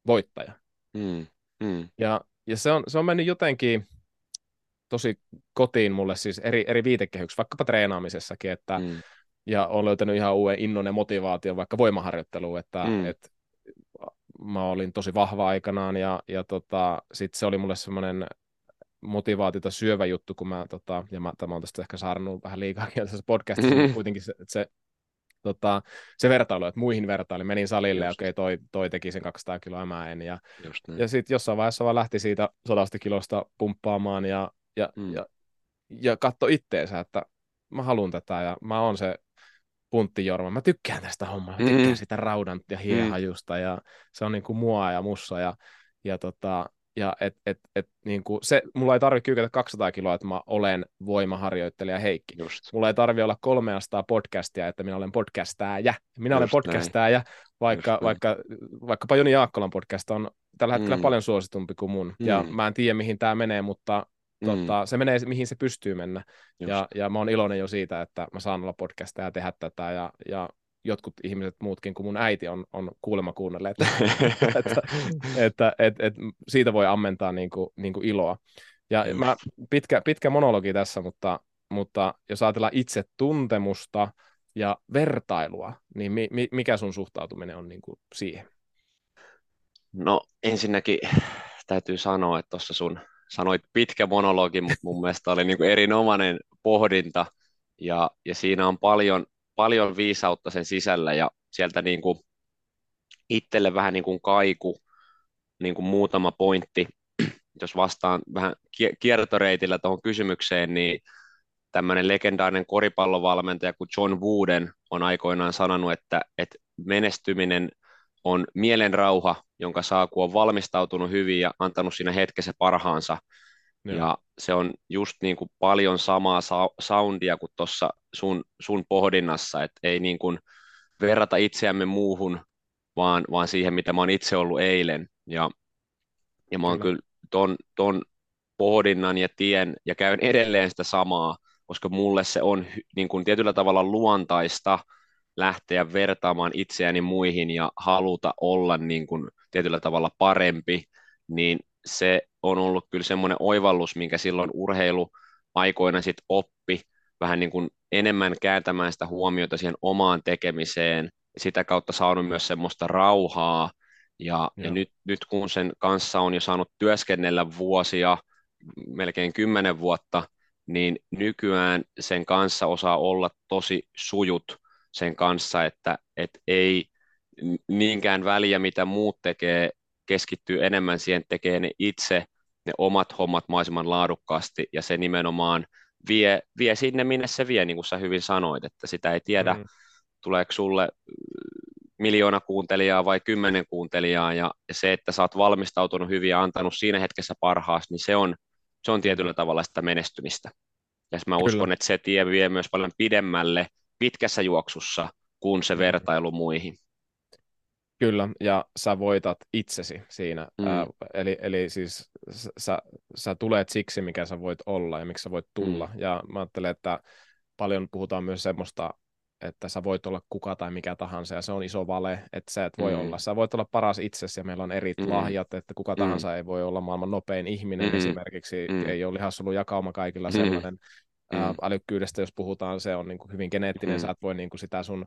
voittaja. Mm. Mm. Ja, ja se, on, se on mennyt jotenkin tosi kotiin mulle siis eri, eri viitekehyksissä, vaikkapa treenaamisessakin, että mm. ja olen löytänyt ihan uuden innon ja motivaation vaikka voimaharjoitteluun, että mm. et, mä olin tosi vahva aikanaan ja, ja tota, sitten se oli mulle semmoinen motivaatiota syövä juttu, kun mä, tota, ja mä, tämä on tästä ehkä saarnut vähän liikaa (laughs) tässä podcastissa, mm-hmm. kuitenkin se, se, tota, se vertailu, että muihin vertaili, menin salille Just. ja okei, okay, toi, toi teki sen 200 kiloa mä en, ja, ja sitten jossain vaiheessa vaan lähti siitä sodasta kilosta pumppaamaan ja, ja, mm. ja, ja katso itteensä, että mä haluan tätä ja mä oon se punttijorma. Mä tykkään tästä hommaa, mä tykkään mm. sitä raudan ja hiehajusta mm. ja se on niinku mua ja mussa ja, ja, tota, ja et, et, et, niinku se, mulla ei tarvitse kyykätä 200 kiloa, että mä olen voimaharjoittelija Heikki. Just. Mulla ei tarvitse olla 300 podcastia, että minä olen podcastaaja. Minä Just olen podcastaaja, vaikka, vaikka, vaikkapa Joni Jaakkolan podcast on tällä hetkellä mm. paljon suositumpi kuin mun. Mm. Ja mä en tiedä, mihin tämä menee, mutta Tota, mm. Se menee, mihin se pystyy mennä. Ja, ja mä oon iloinen jo siitä, että mä saan olla podcastia ja tehdä tätä. Ja, ja jotkut ihmiset muutkin kuin mun äiti on, on kuulemma kuunnelleet, että, (laughs) että, että, että, että siitä voi ammentaa niin kuin, niin kuin iloa. Ja mä, pitkä, pitkä monologi tässä, mutta, mutta jos ajatellaan itse tuntemusta ja vertailua, niin mi, mi, mikä sun suhtautuminen on niin kuin siihen? No ensinnäkin täytyy sanoa, että tuossa sun sanoit pitkä monologi, mutta mun mielestä oli niin kuin erinomainen pohdinta ja, ja siinä on paljon, paljon viisautta sen sisällä ja sieltä niin kuin itselle vähän niin kuin kaiku, niin kuin muutama pointti, (clears throat) jos vastaan vähän kiertoreitillä tuohon kysymykseen, niin tämmöinen legendaarinen koripallovalmentaja kuin John Wooden on aikoinaan sanonut, että, että menestyminen – on mielen rauha, jonka saa, kun on valmistautunut hyvin ja antanut siinä hetkessä parhaansa. Ja, ja se on just niin kuin paljon samaa soundia kuin tuossa sun, sun pohdinnassa, että ei niin kuin verrata itseämme muuhun, vaan, vaan siihen, mitä mä oon itse ollut eilen. Ja, ja mä oon kyllä, kyllä ton, ton pohdinnan ja tien, ja käyn edelleen sitä samaa, koska mulle se on niin kuin tietyllä tavalla luontaista – lähteä vertaamaan itseäni muihin ja haluta olla niin kuin tietyllä tavalla parempi, niin se on ollut kyllä semmoinen oivallus, minkä silloin urheilu aikoina sitten oppi vähän niin kuin enemmän kääntämään sitä huomiota siihen omaan tekemiseen. Sitä kautta saanut myös semmoista rauhaa. Ja, ja nyt, nyt kun sen kanssa on jo saanut työskennellä vuosia, melkein kymmenen vuotta, niin nykyään sen kanssa osaa olla tosi sujut sen kanssa, että, että ei niinkään väliä, mitä muut tekee, keskittyy enemmän siihen, tekee ne itse ne omat hommat mahdollisimman laadukkaasti, ja se nimenomaan vie, vie sinne, minne se vie, niin kuin sä hyvin sanoit, että sitä ei tiedä, mm. tuleeko sulle miljoona kuuntelijaa vai kymmenen kuuntelijaa, ja, ja se, että sä oot valmistautunut hyvin ja antanut siinä hetkessä parhaas, niin se on, se on tietyllä tavalla sitä menestymistä. Ja mä Kyllä. uskon, että se tie vie myös paljon pidemmälle pitkässä juoksussa kuin se mm. vertailu muihin. Kyllä, ja sä voitat itsesi siinä. Mm. Ää, eli, eli siis sä, sä tulet siksi, mikä sä voit olla ja miksi sä voit tulla. Mm. Ja mä ajattelen, että paljon puhutaan myös semmoista, että sä voit olla kuka tai mikä tahansa, ja se on iso vale, että sä et voi mm. olla. Sä voit olla paras itsesi, ja meillä on eri mm. lahjat, että kuka mm. tahansa ei voi olla maailman nopein ihminen mm. esimerkiksi. Mm. Ei ole lihassolu jakauma kaikilla mm. sellainen. Mm. Älykkyydestä, jos puhutaan, se on niin kuin hyvin geneettinen, mm. sä et voi niin kuin sitä sun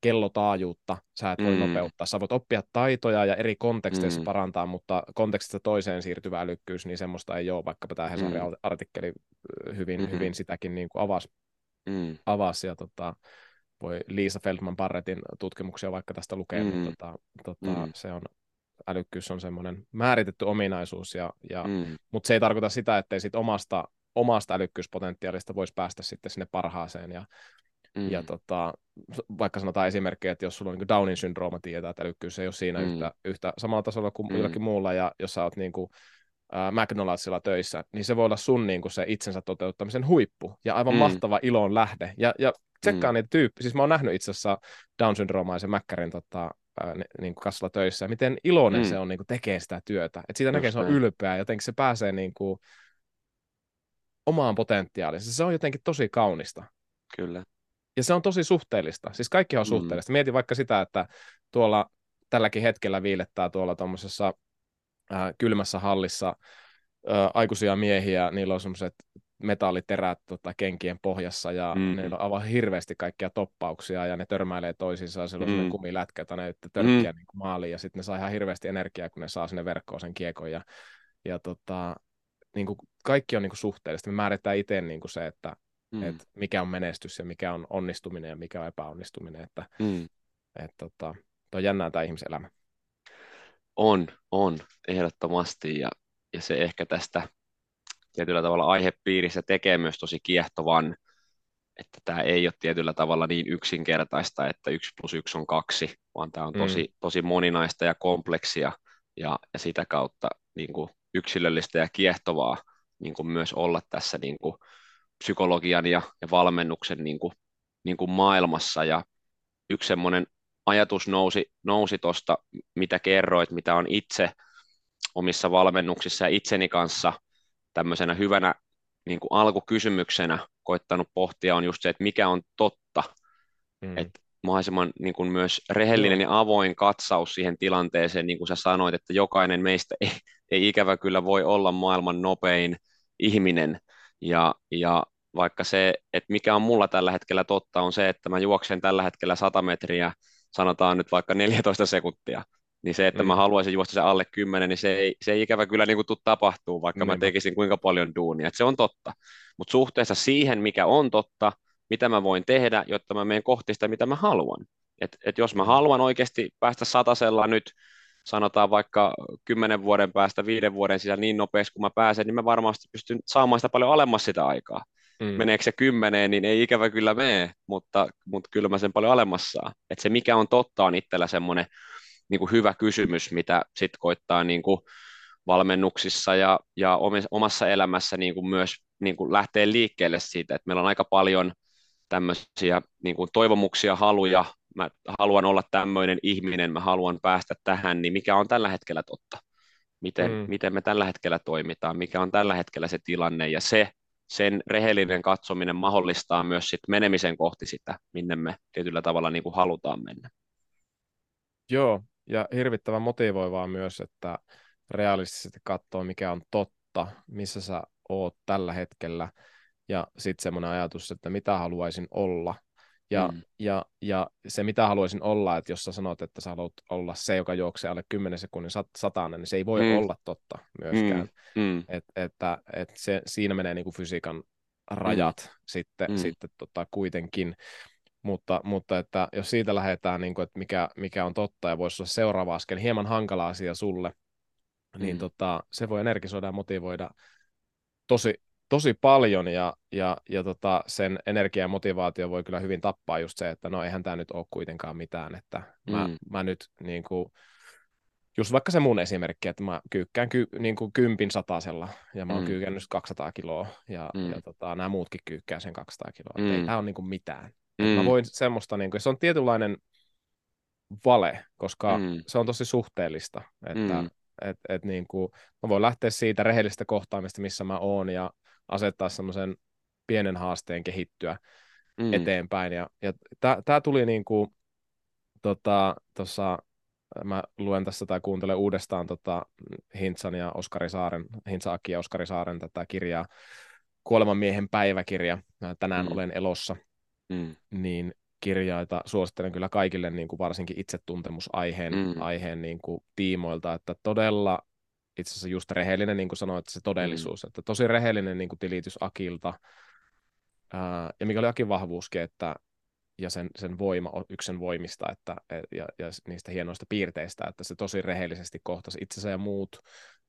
kellotaajuutta sä et voi mm. nopeuttaa. Sä voit oppia taitoja ja eri konteksteissa mm. parantaa, mutta kontekstista toiseen siirtyvä älykkyys, niin semmoista ei ole, vaikkapa tämä Hesarin mm. artikkeli hyvin, mm-hmm. hyvin sitäkin niin kuin avasi. Mm. avasi ja tota, voi Liisa Feldman Barrettin tutkimuksia vaikka tästä lukea, mm. niin tota, tota, mm. se on, älykkyys on semmoinen määritetty ominaisuus, ja, ja, mm. mutta se ei tarkoita sitä, että ei sit omasta, omasta älykkyyspotentiaalista voisi päästä sitten sinne parhaaseen, ja Mm. Ja tota, vaikka sanotaan esimerkkejä, että jos sulla on niin Downin syndrooma, tietää, että älykkyys ei ole siinä mm. yhtä, yhtä samalla tasolla kuin mm. jollakin muulla, ja jos sä oot niin kuin, äh, McDonaldsilla töissä, niin se voi olla sun niin kuin se itsensä toteuttamisen huippu, ja aivan mm. mahtava ilon lähde. Ja, ja tsekkaa mm. niitä tyyppiä, siis mä oon nähnyt itse asiassa Down-syndroomaisen Mäkkärin tota, niin kuin kassalla töissä, ja miten iloinen mm. se on niin kuin tekee sitä työtä. että siitä Just näkee, se on ylpeä, jotenkin se pääsee niin kuin, omaan potentiaaliinsa. Se on jotenkin tosi kaunista. Kyllä. Ja se on tosi suhteellista. Siis kaikki on mm. suhteellista. Mietin vaikka sitä, että tuolla tälläkin hetkellä viilettää tuolla tuommoisessa äh, kylmässä hallissa äh, aikuisia miehiä, niillä on semmoiset metalliterät tota, kenkien pohjassa ja mm. ne on aivan hirveästi kaikkia toppauksia ja ne törmäilee toisiinsa ja siellä on mm. kumilätkä, jota ne törkkiä mm. niin maaliin ja sitten ne saa ihan hirveästi energiaa, kun ne saa sinne verkkoon sen kiekon ja, ja tota, niin kuin kaikki on niin kuin suhteellista. Me määritetään itse niin kuin se, että mm. että mikä on menestys ja mikä on onnistuminen ja mikä on epäonnistuminen. Että, mm. et, tota, on jännää tämä ihmiselämä. On, on, ehdottomasti. Ja, ja se ehkä tästä tietyllä tavalla aihepiirissä tekee myös tosi kiehtovan, että tämä ei ole tietyllä tavalla niin yksinkertaista, että yksi plus yksi on kaksi, vaan tämä on tosi, mm. tosi moninaista ja kompleksia ja, ja sitä kautta niin kuin yksilöllistä ja kiehtovaa niin kuin myös olla tässä niin kuin psykologian ja, ja valmennuksen niin kuin, niin kuin maailmassa. Ja yksi semmoinen ajatus nousi, nousi tuosta, mitä kerroit, mitä on itse omissa valmennuksissa ja itseni kanssa tämmöisenä hyvänä niin kuin alkukysymyksenä koittanut pohtia on just se, että mikä on totta. Mm. Että mahdollisimman niin kuin myös rehellinen ja avoin katsaus siihen tilanteeseen, niin kuin sä sanoit, että jokainen meistä ei, ei ikävä kyllä voi olla maailman nopein ihminen, ja, ja vaikka se, että mikä on mulla tällä hetkellä totta, on se, että mä juoksen tällä hetkellä 100 metriä, sanotaan nyt vaikka 14 sekuntia, niin se, että mm. mä haluaisin juosta se alle 10, niin se ei, se ei ikävä kyllä niin kuin tule tapahtuu, vaikka mm. mä tekisin kuinka paljon duunia, että se on totta. Mutta suhteessa siihen, mikä on totta, mitä mä voin tehdä, jotta mä menen kohti sitä, mitä mä haluan. Et, et jos mä haluan oikeasti päästä satasella nyt sanotaan vaikka kymmenen vuoden päästä, viiden vuoden sisällä niin nopeasti kuin mä pääsen, niin mä varmasti pystyn saamaan sitä paljon alemmas sitä aikaa. Mm. Meneekö se kymmeneen, niin ei ikävä kyllä mene, mutta, mutta kyllä mä sen paljon alemmas saa. Et se mikä on totta on itsellä semmoinen niin kuin hyvä kysymys, mitä sitten koittaa niin kuin valmennuksissa ja, ja omassa elämässä niin kuin myös niin kuin lähtee liikkeelle siitä, että meillä on aika paljon tämmöisiä niin kuin toivomuksia, haluja, mä haluan olla tämmöinen ihminen, mä haluan päästä tähän, niin mikä on tällä hetkellä totta? Miten, mm. miten me tällä hetkellä toimitaan, mikä on tällä hetkellä se tilanne, ja se, sen rehellinen katsominen mahdollistaa myös sit menemisen kohti sitä, minne me tietyllä tavalla niin kuin halutaan mennä. Joo, ja hirvittävän motivoivaa myös, että realistisesti katsoo, mikä on totta, missä sä oot tällä hetkellä, ja sitten semmoinen ajatus, että mitä haluaisin olla, ja, mm. ja, ja se, mitä haluaisin olla, että jos sä sanot, että sä haluat olla se, joka juoksee alle 10 sekunnin sat- satainen, niin se ei voi mm. olla totta myöskään. Mm. Mm. Et, että, et se, siinä menee niin kuin fysiikan rajat mm. sitten, mm. sitten tota, kuitenkin. Mutta, mutta että jos siitä lähdetään, niin kuin, että mikä, mikä on totta ja voisi olla seuraava askel, hieman hankala asia sulle, niin mm. niin tota, se voi energisoida ja motivoida tosi, tosi paljon ja, ja, ja tota, sen energia ja motivaatio voi kyllä hyvin tappaa just se, että no eihän tämä nyt ole kuitenkaan mitään, että mä, mm. mä nyt niin kuin, just vaikka se mun esimerkki, että mä kyykkään ky, niin kuin kympin satasella ja mä oon mm. kyykännyt 200 kiloa ja, mm. ja tota, nämä muutkin kyykkää sen 200 kiloa, mm. ei tämä ole niin kuin mitään. Mm. Mä voin semmoista, niin kuin, se on tietynlainen vale, koska mm. se on tosi suhteellista, että mm et, et niin kuin, mä voin lähteä siitä rehellisestä kohtaamista, missä mä oon ja asettaa semmoisen pienen haasteen kehittyä mm. eteenpäin. Ja, ja tämä tuli niin kuin, tota, tossa, mä luen tässä tai kuuntelen uudestaan tota Hintsan ja Oskari Saaren, Hintsa Aki ja Oskari Saaren tätä kirjaa, Kuoleman miehen päiväkirja, tänään mm. olen elossa, mm. niin kirjaita suosittelen kyllä kaikille niin kuin varsinkin itsetuntemusaiheen mm. aiheen niin kuin tiimoilta, että todella itse asiassa just rehellinen, niin kuin sanoit, että se todellisuus, mm. että tosi rehellinen niin kuin tilitys Akilta, ää, ja mikä oli Akin vahvuuskin, että ja sen, sen voima on yksi sen voimista että, ja, ja niistä hienoista piirteistä, että se tosi rehellisesti kohtasi itsensä ja muut,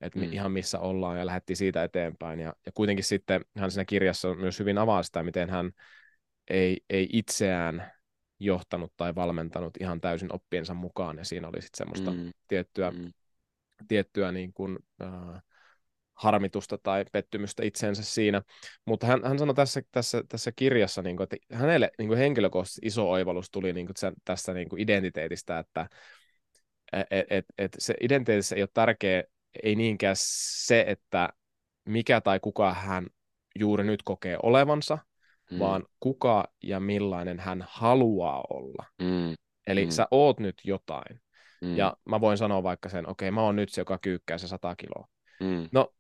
että mm. ihan missä ollaan ja lähti siitä eteenpäin. Ja, ja kuitenkin sitten hän siinä kirjassa myös hyvin avaa sitä, miten hän ei, ei itseään johtanut tai valmentanut ihan täysin oppiensa mukaan, ja siinä oli sitten semmoista mm. tiettyä, mm. Tiettyä niin kuin, äh, harmitusta tai pettymystä itseensä siinä. Mutta hän, hän sanoi tässä, tässä, tässä kirjassa, niin kuin, että hänelle niin kuin henkilökohtaisesti iso oivallus tuli niin kuin tästä niin kuin identiteetistä, että et, et, et se identiteetissä ei ole tärkeä, ei niinkään se, että mikä tai kuka hän juuri nyt kokee olevansa, mm. vaan kuka ja millainen hän haluaa olla. Mm. Eli mm. sä oot nyt jotain. Mm. Ja mä voin sanoa vaikka sen, okei, okay, mä oon nyt se, joka kyykkää se 100 kiloa. Mm. No,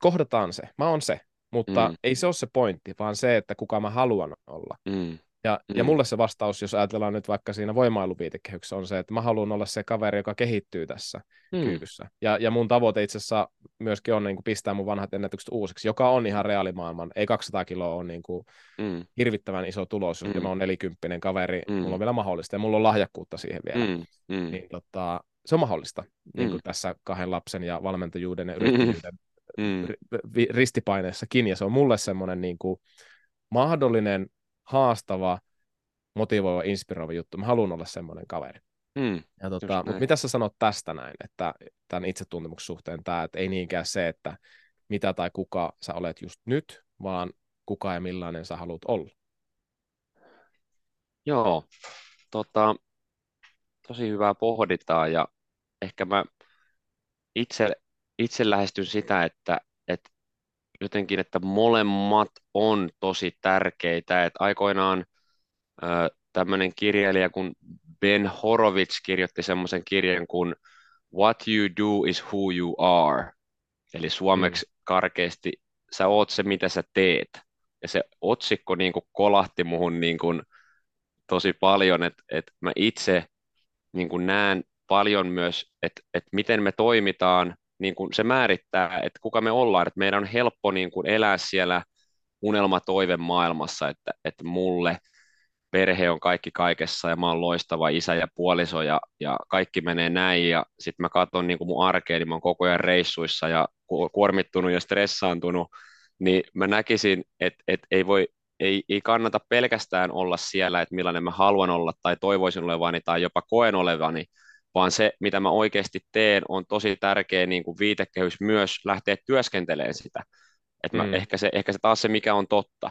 kohdataan se. Mä oon se. Mutta mm. ei se ole se pointti, vaan se, että kuka mä haluan olla. Mm. Ja, mm. ja mulle se vastaus, jos ajatellaan nyt vaikka siinä voimailuviitekehyksessä, on se, että mä haluan olla se kaveri, joka kehittyy tässä mm. kyykyssä. Ja, ja mun tavoite itse asiassa myöskin on niin kuin pistää mun vanhat ennätykset uusiksi, joka on ihan reaalimaailman. Ei 200 kiloa ole niin kuin mm. hirvittävän iso tulos, mm. ja mä oon nelikymppinen kaveri, mm. mulla on vielä mahdollista, ja mulla on lahjakkuutta siihen vielä. Mm. Mm. Niin, tota, se on mahdollista niin kuin mm. tässä kahden lapsen ja valmentajuuden ja yrittäjyyden mm. ristipaineessakin, ja se on mulle semmoinen niin kuin mahdollinen haastava, motivoiva, inspiroiva juttu. Mä haluan olla semmoinen kaveri. Mm, ja tota, mutta mitä sä sanot tästä näin, että tämän itsetuntemuksen suhteen tämä, että ei niinkään se, että mitä tai kuka sä olet just nyt, vaan kuka ja millainen sä haluat olla? Joo, tota, tosi hyvää pohditaan ja ehkä mä itse, itse lähestyn sitä, että, että jotenkin, että molemmat on tosi tärkeitä. Että aikoinaan tämmöinen kirjailija kuin Ben Horowitz kirjoitti semmoisen kirjan kuin What you do is who you are. Eli suomeksi mm. karkeasti, sä oot se, mitä sä teet. Ja se otsikko niin kuin kolahti muhun niin kuin tosi paljon, että, että mä itse niin kuin näen paljon myös, että, että miten me toimitaan niin kuin se määrittää, että kuka me ollaan, että meidän on helppo niin kuin elää siellä unelmatoive maailmassa, että, että mulle perhe on kaikki kaikessa ja mä oon loistava isä ja puoliso ja, ja kaikki menee näin ja sitten mä katson niin kuin mun arkeen, niin mä oon koko ajan reissuissa ja kuormittunut ja stressaantunut, niin mä näkisin, että, että ei voi ei, ei kannata pelkästään olla siellä, että millainen mä haluan olla tai toivoisin olevani tai jopa koen olevani, vaan se, mitä mä oikeasti teen, on tosi tärkeä niin kuin viitekehys myös lähteä työskentelemään sitä. Et mä, mm. ehkä, se, ehkä se taas se, mikä on totta.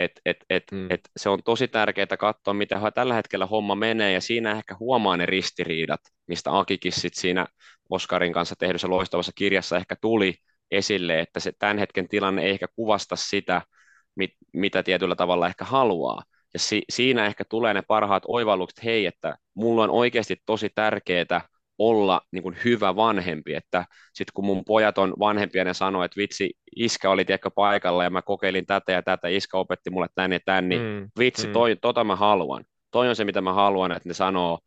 Et, et, et, mm. et se on tosi tärkeää katsoa, miten tällä hetkellä homma menee, ja siinä ehkä huomaa ne ristiriidat, mistä Akikin sit siinä Oskarin kanssa tehdyssä loistavassa kirjassa ehkä tuli esille, että se tämän hetken tilanne ei ehkä kuvasta sitä, mit, mitä tietyllä tavalla ehkä haluaa. Ja si, siinä ehkä tulee ne parhaat oivallukset, hei, että mulla on oikeasti tosi tärkeää olla niin kuin hyvä vanhempi, että sitten kun mun pojat on vanhempia, ne sanoo, että vitsi, iskä oli tiedätkö paikalla ja mä kokeilin tätä ja tätä, iskä opetti mulle tän ja tän, niin mm, vitsi, mm. toi, tota mä haluan. Toi on se, mitä mä haluan, että ne sanoo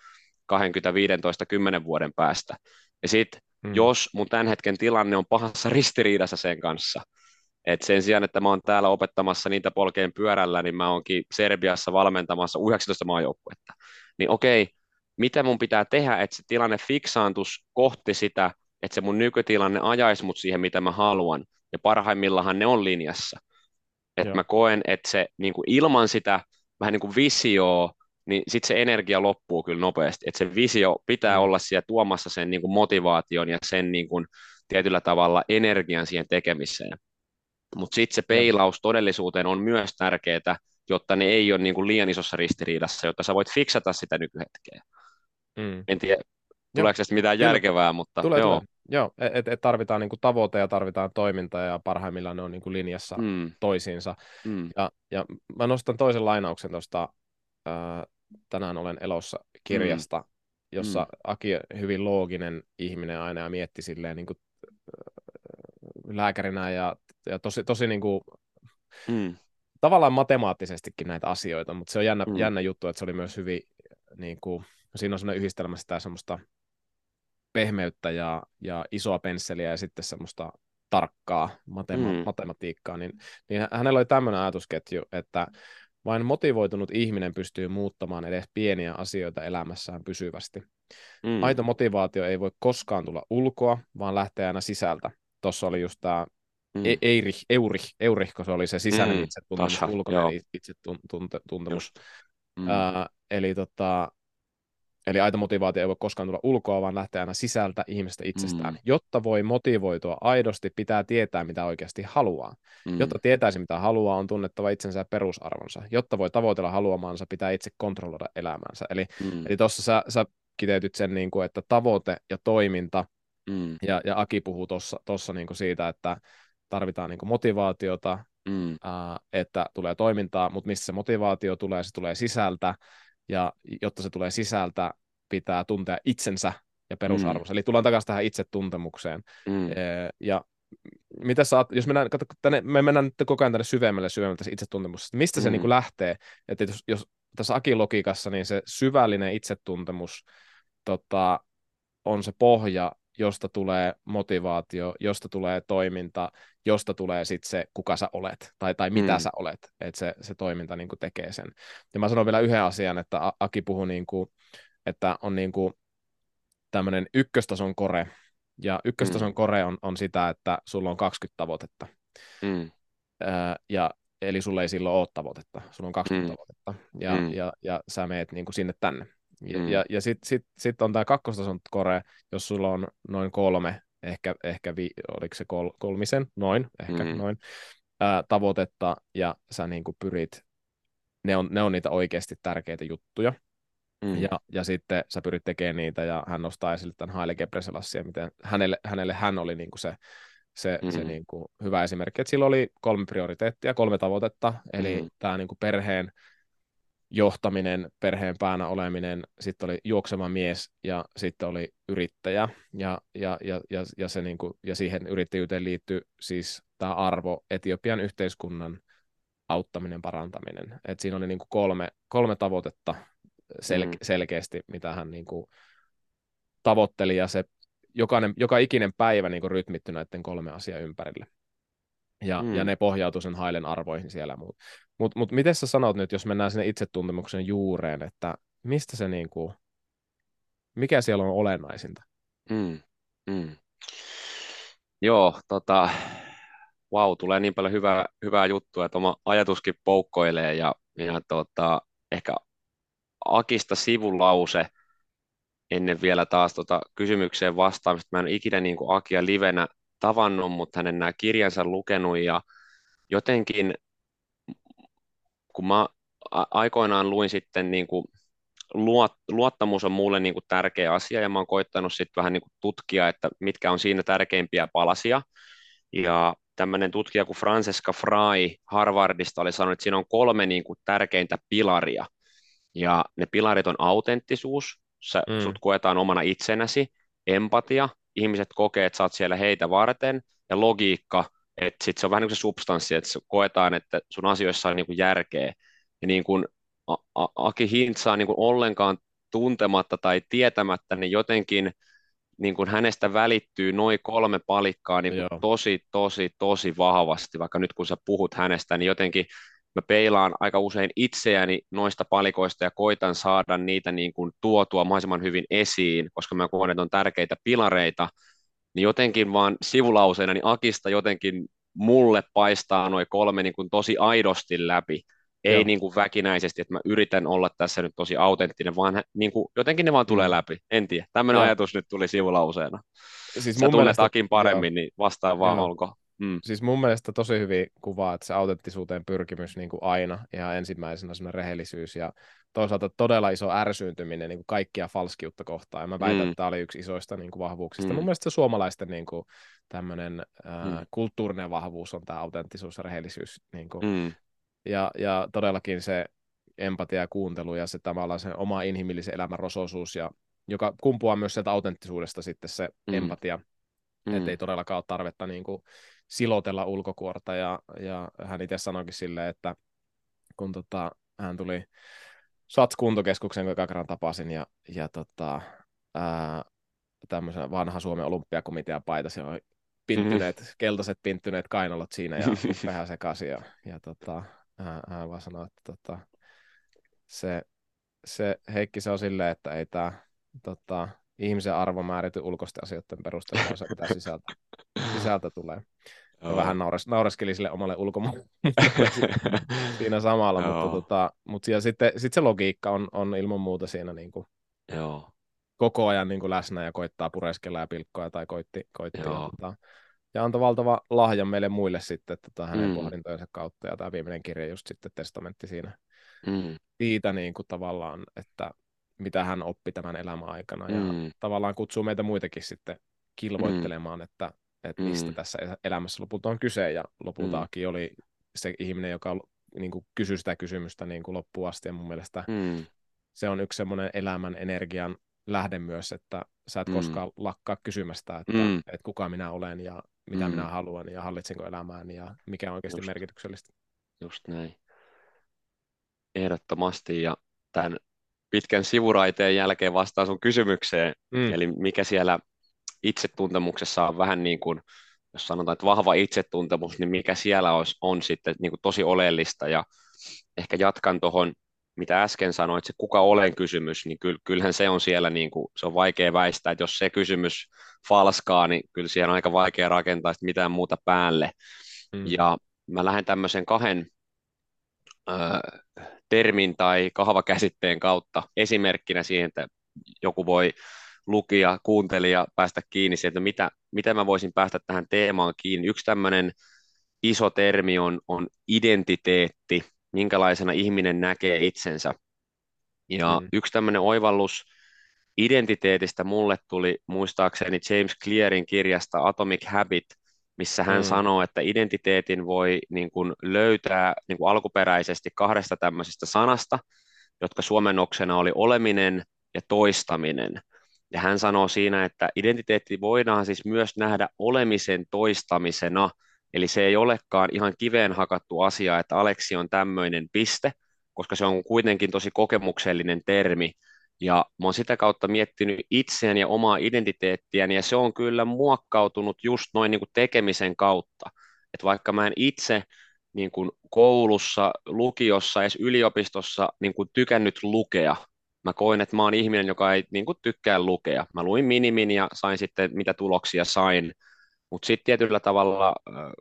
20, 15, 10 vuoden päästä. Ja sitten, mm. jos mun tämän hetken tilanne on pahassa ristiriidassa sen kanssa, et sen sijaan, että mä oon täällä opettamassa niitä polkeen pyörällä, niin mä oonkin Serbiassa valmentamassa 19 maajoukkuetta. Niin okei, mitä mun pitää tehdä, että se tilanne fiksaantus kohti sitä, että se mun nykytilanne ajaisi mut siihen, mitä mä haluan. Ja parhaimmillahan ne on linjassa. Että mä koen, että se niin kuin ilman sitä vähän niin kuin visioa, niin sitten se energia loppuu kyllä nopeasti. Että se visio pitää mm. olla siellä tuomassa sen niin kuin motivaation ja sen niin kuin tietyllä tavalla energian siihen tekemiseen. Mutta sitten se peilaus todellisuuteen on myös tärkeää, jotta ne ei ole niin kuin liian isossa ristiriidassa, jotta sä voit fiksata sitä nykyhetkeä. Mm. En tiedä, tuleeko tästä mitään järkevää, mutta tulee, joo. Tulee. Joo, että et tarvitaan niinku tavoite ja tarvitaan toiminta ja parhaimmillaan ne on niinku linjassa mm. toisiinsa. Mm. Ja, ja mä nostan toisen lainauksen tuosta, tänään olen elossa kirjasta, mm. jossa mm. Aki hyvin looginen ihminen aina ja mietti silleen niinku, lääkärinä ja, ja tosi, tosi niinku, mm. tavallaan matemaattisestikin näitä asioita, mutta se on jännä, mm. jännä juttu, että se oli myös hyvin, niinku, siinä on sellainen yhdistelmä sitä semmoista pehmeyttä ja, ja isoa pensseliä ja sitten semmoista tarkkaa matema- mm. matematiikkaa, niin, niin hänellä oli tämmöinen ajatusketju, että vain motivoitunut ihminen pystyy muuttamaan edes pieniä asioita elämässään pysyvästi. Mm. Aito motivaatio ei voi koskaan tulla ulkoa, vaan lähtee aina sisältä. Tuossa oli just tämä mm. E- Eirich, Eurich, Eurich, kun se oli se sisäinen mm. itsetuntemus, ulkoinen itsetuntemus. Mm. Äh, eli tota, Eli aito motivaatio ei voi koskaan tulla ulkoa, vaan lähtee aina sisältä ihmistä itsestään. Mm. Jotta voi motivoitua aidosti, pitää tietää, mitä oikeasti haluaa. Mm. Jotta tietäisi, mitä haluaa, on tunnettava itsensä ja perusarvonsa. Jotta voi tavoitella haluamaansa, pitää itse kontrolloida elämäänsä. Eli, mm. eli tuossa sä, sä kiteytyt sen, niin kuin, että tavoite ja toiminta, mm. ja, ja Aki puhuu tuossa niin siitä, että tarvitaan niin motivaatiota, mm. ää, että tulee toimintaa, mutta missä se motivaatio tulee, se tulee sisältä, ja jotta se tulee sisältä, pitää tuntea itsensä ja perusarvonsa. Mm. Eli tullaan takaisin tähän itsetuntemukseen. Mm. Ja mitä sä, jos mennään, kato, tänne, me mennään nyt koko ajan tänne syvemmälle syvemmälle tässä itsetuntemuksesta, mistä mm. se niin kuin lähtee? Että jos, jos tässä Akin logiikassa, niin se syvällinen itsetuntemus tota, on se pohja, josta tulee motivaatio, josta tulee toiminta, josta tulee sitten se, kuka sä olet, tai, tai mitä mm. sä olet, että se, se toiminta niin tekee sen. Ja mä sanon vielä yhden asian, että Aki puhui, niin kuin, että on niin kuin tämmöinen ykköstason kore, ja ykköstason mm. kore on, on sitä, että sulla on 20 tavoitetta. Mm. Öö, ja eli sulla ei silloin ole tavoitetta, sulla on 20 mm. tavoitetta, ja, mm. ja, ja sä meet niin kuin sinne tänne. Ja, mm. ja, ja sitten sit, sit on tämä kakkostason kore, jos sulla on noin kolme, ehkä, ehkä vi, oliko se kol, kolmisen, noin, ehkä mm. noin, ää, tavoitetta, ja sä niin kuin pyrit, ne on, ne on niitä oikeasti tärkeitä juttuja, mm. ja, ja sitten sä pyrit tekemään niitä, ja hän nostaa esille tämän Haile Gebreselassia, miten hänelle, hänelle hän oli niin kuin se, se, mm. se niin kuin hyvä esimerkki, että sillä oli kolme prioriteettia, kolme tavoitetta, eli mm. tämä niin kuin perheen johtaminen, perheen päänä oleminen, sitten oli juokseva mies ja sitten oli yrittäjä ja, ja, ja, ja, ja, se niin kuin, ja siihen yrittäjyyteen liittyy siis tämä arvo Etiopian yhteiskunnan auttaminen, parantaminen. Et siinä oli niin kuin kolme, kolme tavoitetta sel- mm. selkeästi, mitä hän niin kuin tavoitteli ja se jokainen, joka ikinen päivä niin kuin rytmittyi näiden kolme asiaa ympärille. Ja, mm. ja ne pohjautuu sen hailen arvoihin siellä. Mutta mut, miten sä sanot nyt, jos mennään sinne itsetuntemuksen juureen, että mistä se niin kuin, mikä siellä on olennaisinta? Mm. Mm. Joo, tota, wow, tulee niin paljon hyvää, hyvää juttua, että oma ajatuskin poukkoilee ja, ja tota, ehkä Akista sivulause ennen vielä taas tota kysymykseen vastaamista. Mä en ikinä niin kuin Akia livenä tavannut, mutta hänen nämä kirjansa lukenut ja jotenkin kun mä aikoinaan luin sitten niin kuin luot, luottamus on mulle niin kuin tärkeä asia ja mä oon koittanut sitten vähän niin kuin tutkia, että mitkä on siinä tärkeimpiä palasia ja tämmöinen tutkija kuin Francesca Fry Harvardista oli sanonut, että siinä on kolme niin kuin tärkeintä pilaria ja ne pilarit on autenttisuus, sä, mm. sut koetaan omana itsenäsi, empatia, ihmiset kokee, että sä oot siellä heitä varten, ja logiikka, että sit se on vähän niin kuin se substanssi, että koetaan, että sun asioissa on niin kuin järkeä. Ja niin kuin Aki Hintsaa niin kuin ollenkaan tuntematta tai tietämättä, niin jotenkin niin kuin hänestä välittyy noin kolme palikkaa niin kuin tosi, tosi, tosi vahvasti, vaikka nyt kun sä puhut hänestä, niin jotenkin mä peilaan aika usein itseäni noista palikoista ja koitan saada niitä niin kuin tuotua mahdollisimman hyvin esiin, koska mä koen, että on tärkeitä pilareita, niin jotenkin vaan sivulauseena, niin Akista jotenkin mulle paistaa noin kolme niin kuin tosi aidosti läpi. Ei Joo. niin kuin väkinäisesti, että mä yritän olla tässä nyt tosi autenttinen, vaan niin kuin, jotenkin ne vaan tulee mm. läpi. En tiedä. Tämmöinen ajatus nyt tuli sivulauseena. Siis Sä mun tunnet mielestä... Akin paremmin, Joo. niin vastaan vaan, Joo. olko. Mm. siis mun mielestä tosi hyvin kuvaa, että se autenttisuuteen pyrkimys niin kuin aina ihan ensimmäisenä semmoinen rehellisyys ja toisaalta todella iso ärsyyntyminen niin kuin kaikkia falskiutta kohtaan. Ja mä väitän, mm. että tämä oli yksi isoista niin kuin vahvuuksista. Mm. Mun mielestä se suomalaisten niin kuin, tämmöinen ää, mm. kulttuurinen vahvuus on tämä autenttisuus ja rehellisyys. Niin kuin. Mm. Ja, ja todellakin se empatia ja kuuntelu ja se tavallaan se oma inhimillisen elämän rosoisuus, ja, joka kumpuaa myös sieltä autenttisuudesta sitten se mm. empatia, mm. että ei todellakaan ole tarvetta niin kuin silotella ulkokuorta, ja, ja hän itse sanoikin silleen, että kun tota, hän tuli Sats kuntokeskuksen, kun kerran tapasin, ja, ja tota, ää, tämmöisen vanha Suomen olympiakomitean paita, siellä oli pinttyneet, mm-hmm. keltaiset pinttyneet kainalot siinä ja (laughs) vähän sekaisin, ja, ja tota, hän, hän vaan sanoi, että tota, se, se Heikki se on silleen, että ei tämä tota, ihmisen arvo määrity ulkoisten asioiden perusteella, se mitä sisältä, sisältä tulee. Ja vähän nauras, nauraskeli sille omalle ulkomaille (laughs) siinä samalla, mutta, tota, mutta ja sitten sit se logiikka on, on ilman muuta siinä niin kuin Joo. koko ajan niin kuin läsnä ja koittaa pureskella ja pilkkoa tai koitti, koitti ja, tota, ja antoi valtava lahja meille muille sitten tota, hänen mm. pohdintojensa kautta ja tämä viimeinen kirja just sitten testamentti siinä mm. siitä niin kuin tavallaan, että mitä hän oppi tämän elämän aikana ja mm. tavallaan kutsuu meitä muitakin sitten kilvoittelemaan, mm. että, että mistä mm. tässä elämässä lopulta on kyse ja lopultakin mm. oli se ihminen, joka niin kuin kysyi sitä kysymystä niin kuin loppuun asti ja mun mielestä mm. se on yksi semmoinen elämän energian lähde myös, että sä et mm. koskaan lakkaa kysymästä, että, mm. että kuka minä olen ja mitä mm. minä haluan ja hallitsenko elämääni ja mikä on oikeasti Just. merkityksellistä. Just näin. Ehdottomasti ja tämän pitkän sivuraiteen jälkeen vastaan sun kysymykseen, mm. eli mikä siellä itsetuntemuksessa on vähän niin kuin, jos sanotaan, että vahva itsetuntemus, niin mikä siellä on, on sitten niin kuin tosi oleellista ja ehkä jatkan tuohon, mitä äsken sanoit, se kuka olen kysymys, niin kyllähän se on siellä, niin kuin, se on vaikea väistää, että jos se kysymys falskaa, niin kyllä siihen on aika vaikea rakentaa mitään muuta päälle. Mm. Ja mä lähden tämmöisen kahden ö, termin tai kahvakäsitteen kautta esimerkkinä siihen, että joku voi lukija, kuuntelija päästä kiinni siitä, että mitä, miten mä voisin päästä tähän teemaan kiinni. Yksi tämmöinen iso termi on, on identiteetti, minkälaisena ihminen näkee itsensä. Ja mm. yksi tämmöinen oivallus identiteetistä mulle tuli muistaakseni James Clearin kirjasta Atomic Habit – missä hän mm. sanoo, että identiteetin voi niin kuin löytää niin kuin alkuperäisesti kahdesta tämmöisestä sanasta, jotka suomennoksena oli oleminen ja toistaminen. Ja hän sanoo siinä, että identiteetti voidaan siis myös nähdä olemisen toistamisena, eli se ei olekaan ihan kiveen hakattu asia, että Aleksi on tämmöinen piste, koska se on kuitenkin tosi kokemuksellinen termi, ja mä oon sitä kautta miettinyt itseäni ja omaa identiteettiäni, ja se on kyllä muokkautunut just noin niin kuin tekemisen kautta. Että vaikka mä en itse niin kuin koulussa, lukiossa, edes yliopistossa niin kuin tykännyt lukea, mä koin, että mä oon ihminen, joka ei niin kuin tykkää lukea. Mä luin minimin ja sain sitten, mitä tuloksia sain. Mutta sitten tietyllä tavalla,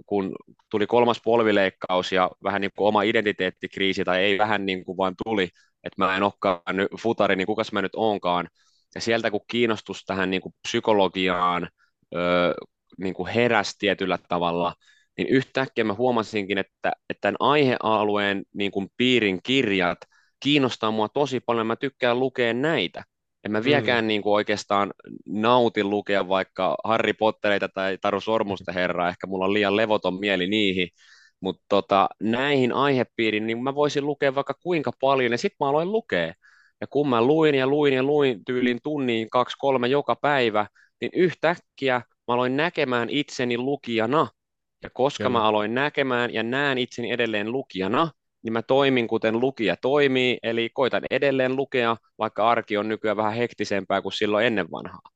kun tuli kolmas polvileikkaus ja vähän niin kuin oma identiteettikriisi, tai ei vähän niin kuin vaan tuli, että mä en olekaan nyt futari, niin kukas mä nyt onkaan. Ja sieltä kun kiinnostus tähän niin kuin psykologiaan niin kuin heräsi tietyllä tavalla, niin yhtäkkiä mä huomasinkin, että, että tämän aihealueen niin kuin piirin kirjat kiinnostaa mua tosi paljon, mä tykkään lukea näitä. En mä vieläkään mm. niin kuin oikeastaan nauti lukea vaikka Harry Pottereita tai Taru Sormusta herraa, ehkä mulla on liian levoton mieli niihin, mutta tota, näihin aihepiiriin niin mä voisin lukea vaikka kuinka paljon, ja sitten mä aloin lukea. Ja kun mä luin ja luin ja luin tyylin tunnin kaksi, kolme joka päivä, niin yhtäkkiä mä aloin näkemään itseni lukijana. Ja koska Kyllä. mä aloin näkemään ja näen itseni edelleen lukijana, niin mä toimin kuten lukija toimii, eli koitan edelleen lukea, vaikka arki on nykyään vähän hektisempää kuin silloin ennen vanhaa.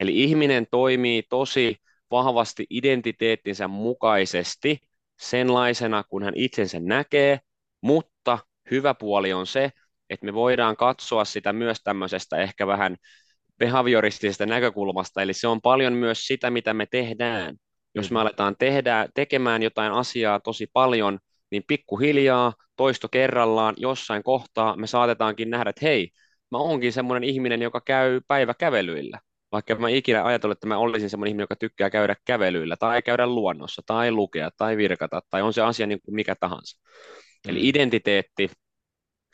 Eli ihminen toimii tosi vahvasti identiteettinsä mukaisesti, senlaisena, kun hän itsensä näkee, mutta hyvä puoli on se, että me voidaan katsoa sitä myös tämmöisestä ehkä vähän behavioristisesta näkökulmasta, eli se on paljon myös sitä, mitä me tehdään. Jos me mm. aletaan tehdä, tekemään jotain asiaa tosi paljon, niin pikkuhiljaa, toisto kerrallaan, jossain kohtaa me saatetaankin nähdä, että hei, mä oonkin semmoinen ihminen, joka käy päiväkävelyillä. vaikka mä ikinä ajatellut, että mä olisin semmoinen ihminen, joka tykkää käydä kävelyillä tai käydä luonnossa tai lukea tai virkata tai on se asia niin kuin mikä tahansa. Mm. Eli identiteetti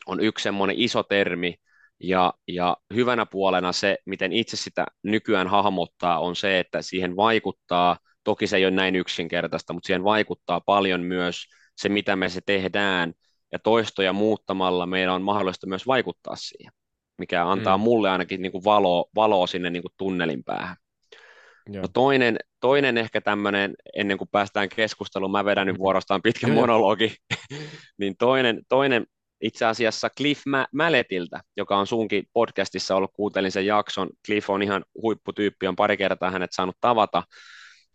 on yksi semmoinen iso termi ja, ja hyvänä puolena se, miten itse sitä nykyään hahmottaa, on se, että siihen vaikuttaa, toki se ei ole näin yksinkertaista, mutta siihen vaikuttaa paljon myös se, mitä me se tehdään ja toistoja muuttamalla meidän on mahdollista myös vaikuttaa siihen mikä antaa mm. mulle ainakin niin kuin valoa, valoa sinne niin kuin tunnelin päähän. No toinen, toinen ehkä tämmöinen, ennen kuin päästään keskusteluun, mä vedän nyt mm. vuorostaan pitkän Joo. monologi, (laughs) niin toinen, toinen itse asiassa Cliff Malletiltä, joka on sunkin podcastissa ollut, kuuntelin sen jakson, Cliff on ihan huipputyyppi, on pari kertaa hänet saanut tavata,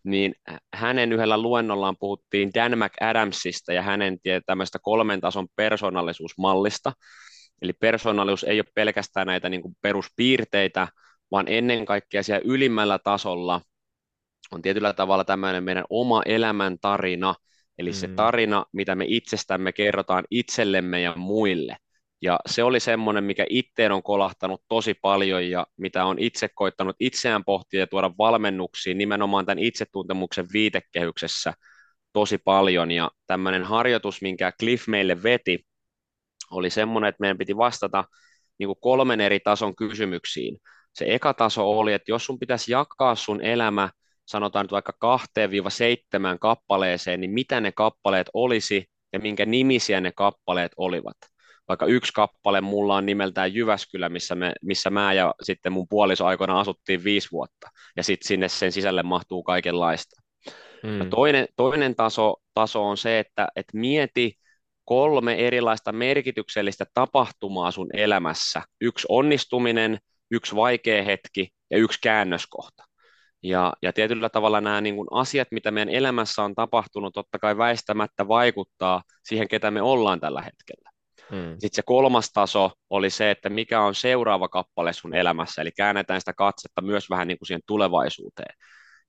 niin hänen yhdellä luennollaan puhuttiin Dan McAdamsista ja hänen tämmöistä kolmen tason persoonallisuusmallista, Eli persoonallisuus ei ole pelkästään näitä niin kuin peruspiirteitä, vaan ennen kaikkea siellä ylimmällä tasolla on tietyllä tavalla tämmöinen meidän oma elämän tarina, eli mm. se tarina, mitä me itsestämme kerrotaan itsellemme ja muille. Ja se oli semmoinen, mikä itteen on kolahtanut tosi paljon ja mitä on itse koittanut itseään pohtia ja tuoda valmennuksiin nimenomaan tämän itsetuntemuksen viitekehyksessä tosi paljon. Ja tämmöinen harjoitus, minkä Cliff meille veti, oli semmoinen, että meidän piti vastata niin kuin kolmen eri tason kysymyksiin. Se eka taso oli, että jos sun pitäisi jakaa sun elämä, sanotaan nyt vaikka kahteen viiva seitsemän kappaleeseen, niin mitä ne kappaleet olisi ja minkä nimisiä ne kappaleet olivat. Vaikka yksi kappale mulla on nimeltään Jyväskylä, missä, me, missä mä ja sitten mun puoliso aikoina asuttiin viisi vuotta, ja sitten sinne sen sisälle mahtuu kaikenlaista. Hmm. Ja toinen, toinen taso, taso on se, että et mieti, kolme erilaista merkityksellistä tapahtumaa sun elämässä. Yksi onnistuminen, yksi vaikea hetki ja yksi käännöskohta. Ja, ja tietyllä tavalla nämä niin kuin asiat, mitä meidän elämässä on tapahtunut, totta kai väistämättä vaikuttaa siihen, ketä me ollaan tällä hetkellä. Hmm. Sitten se kolmas taso oli se, että mikä on seuraava kappale sun elämässä, eli käännetään sitä katsetta myös vähän niin kuin siihen tulevaisuuteen.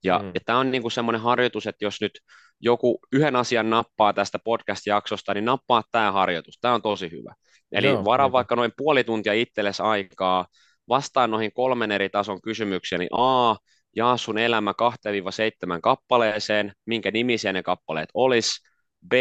Ja, mm. ja tämä on niinku semmoinen harjoitus, että jos nyt joku yhden asian nappaa tästä podcast-jaksosta, niin nappaa tämä harjoitus. Tämä on tosi hyvä. Eli Joo, varaa vaikka noin puoli tuntia itsellesi aikaa, vastaan noihin kolmen eri tason kysymyksiä, niin A, jaa sun elämä 2-7 kappaleeseen, minkä nimisiä ne kappaleet olisi. B,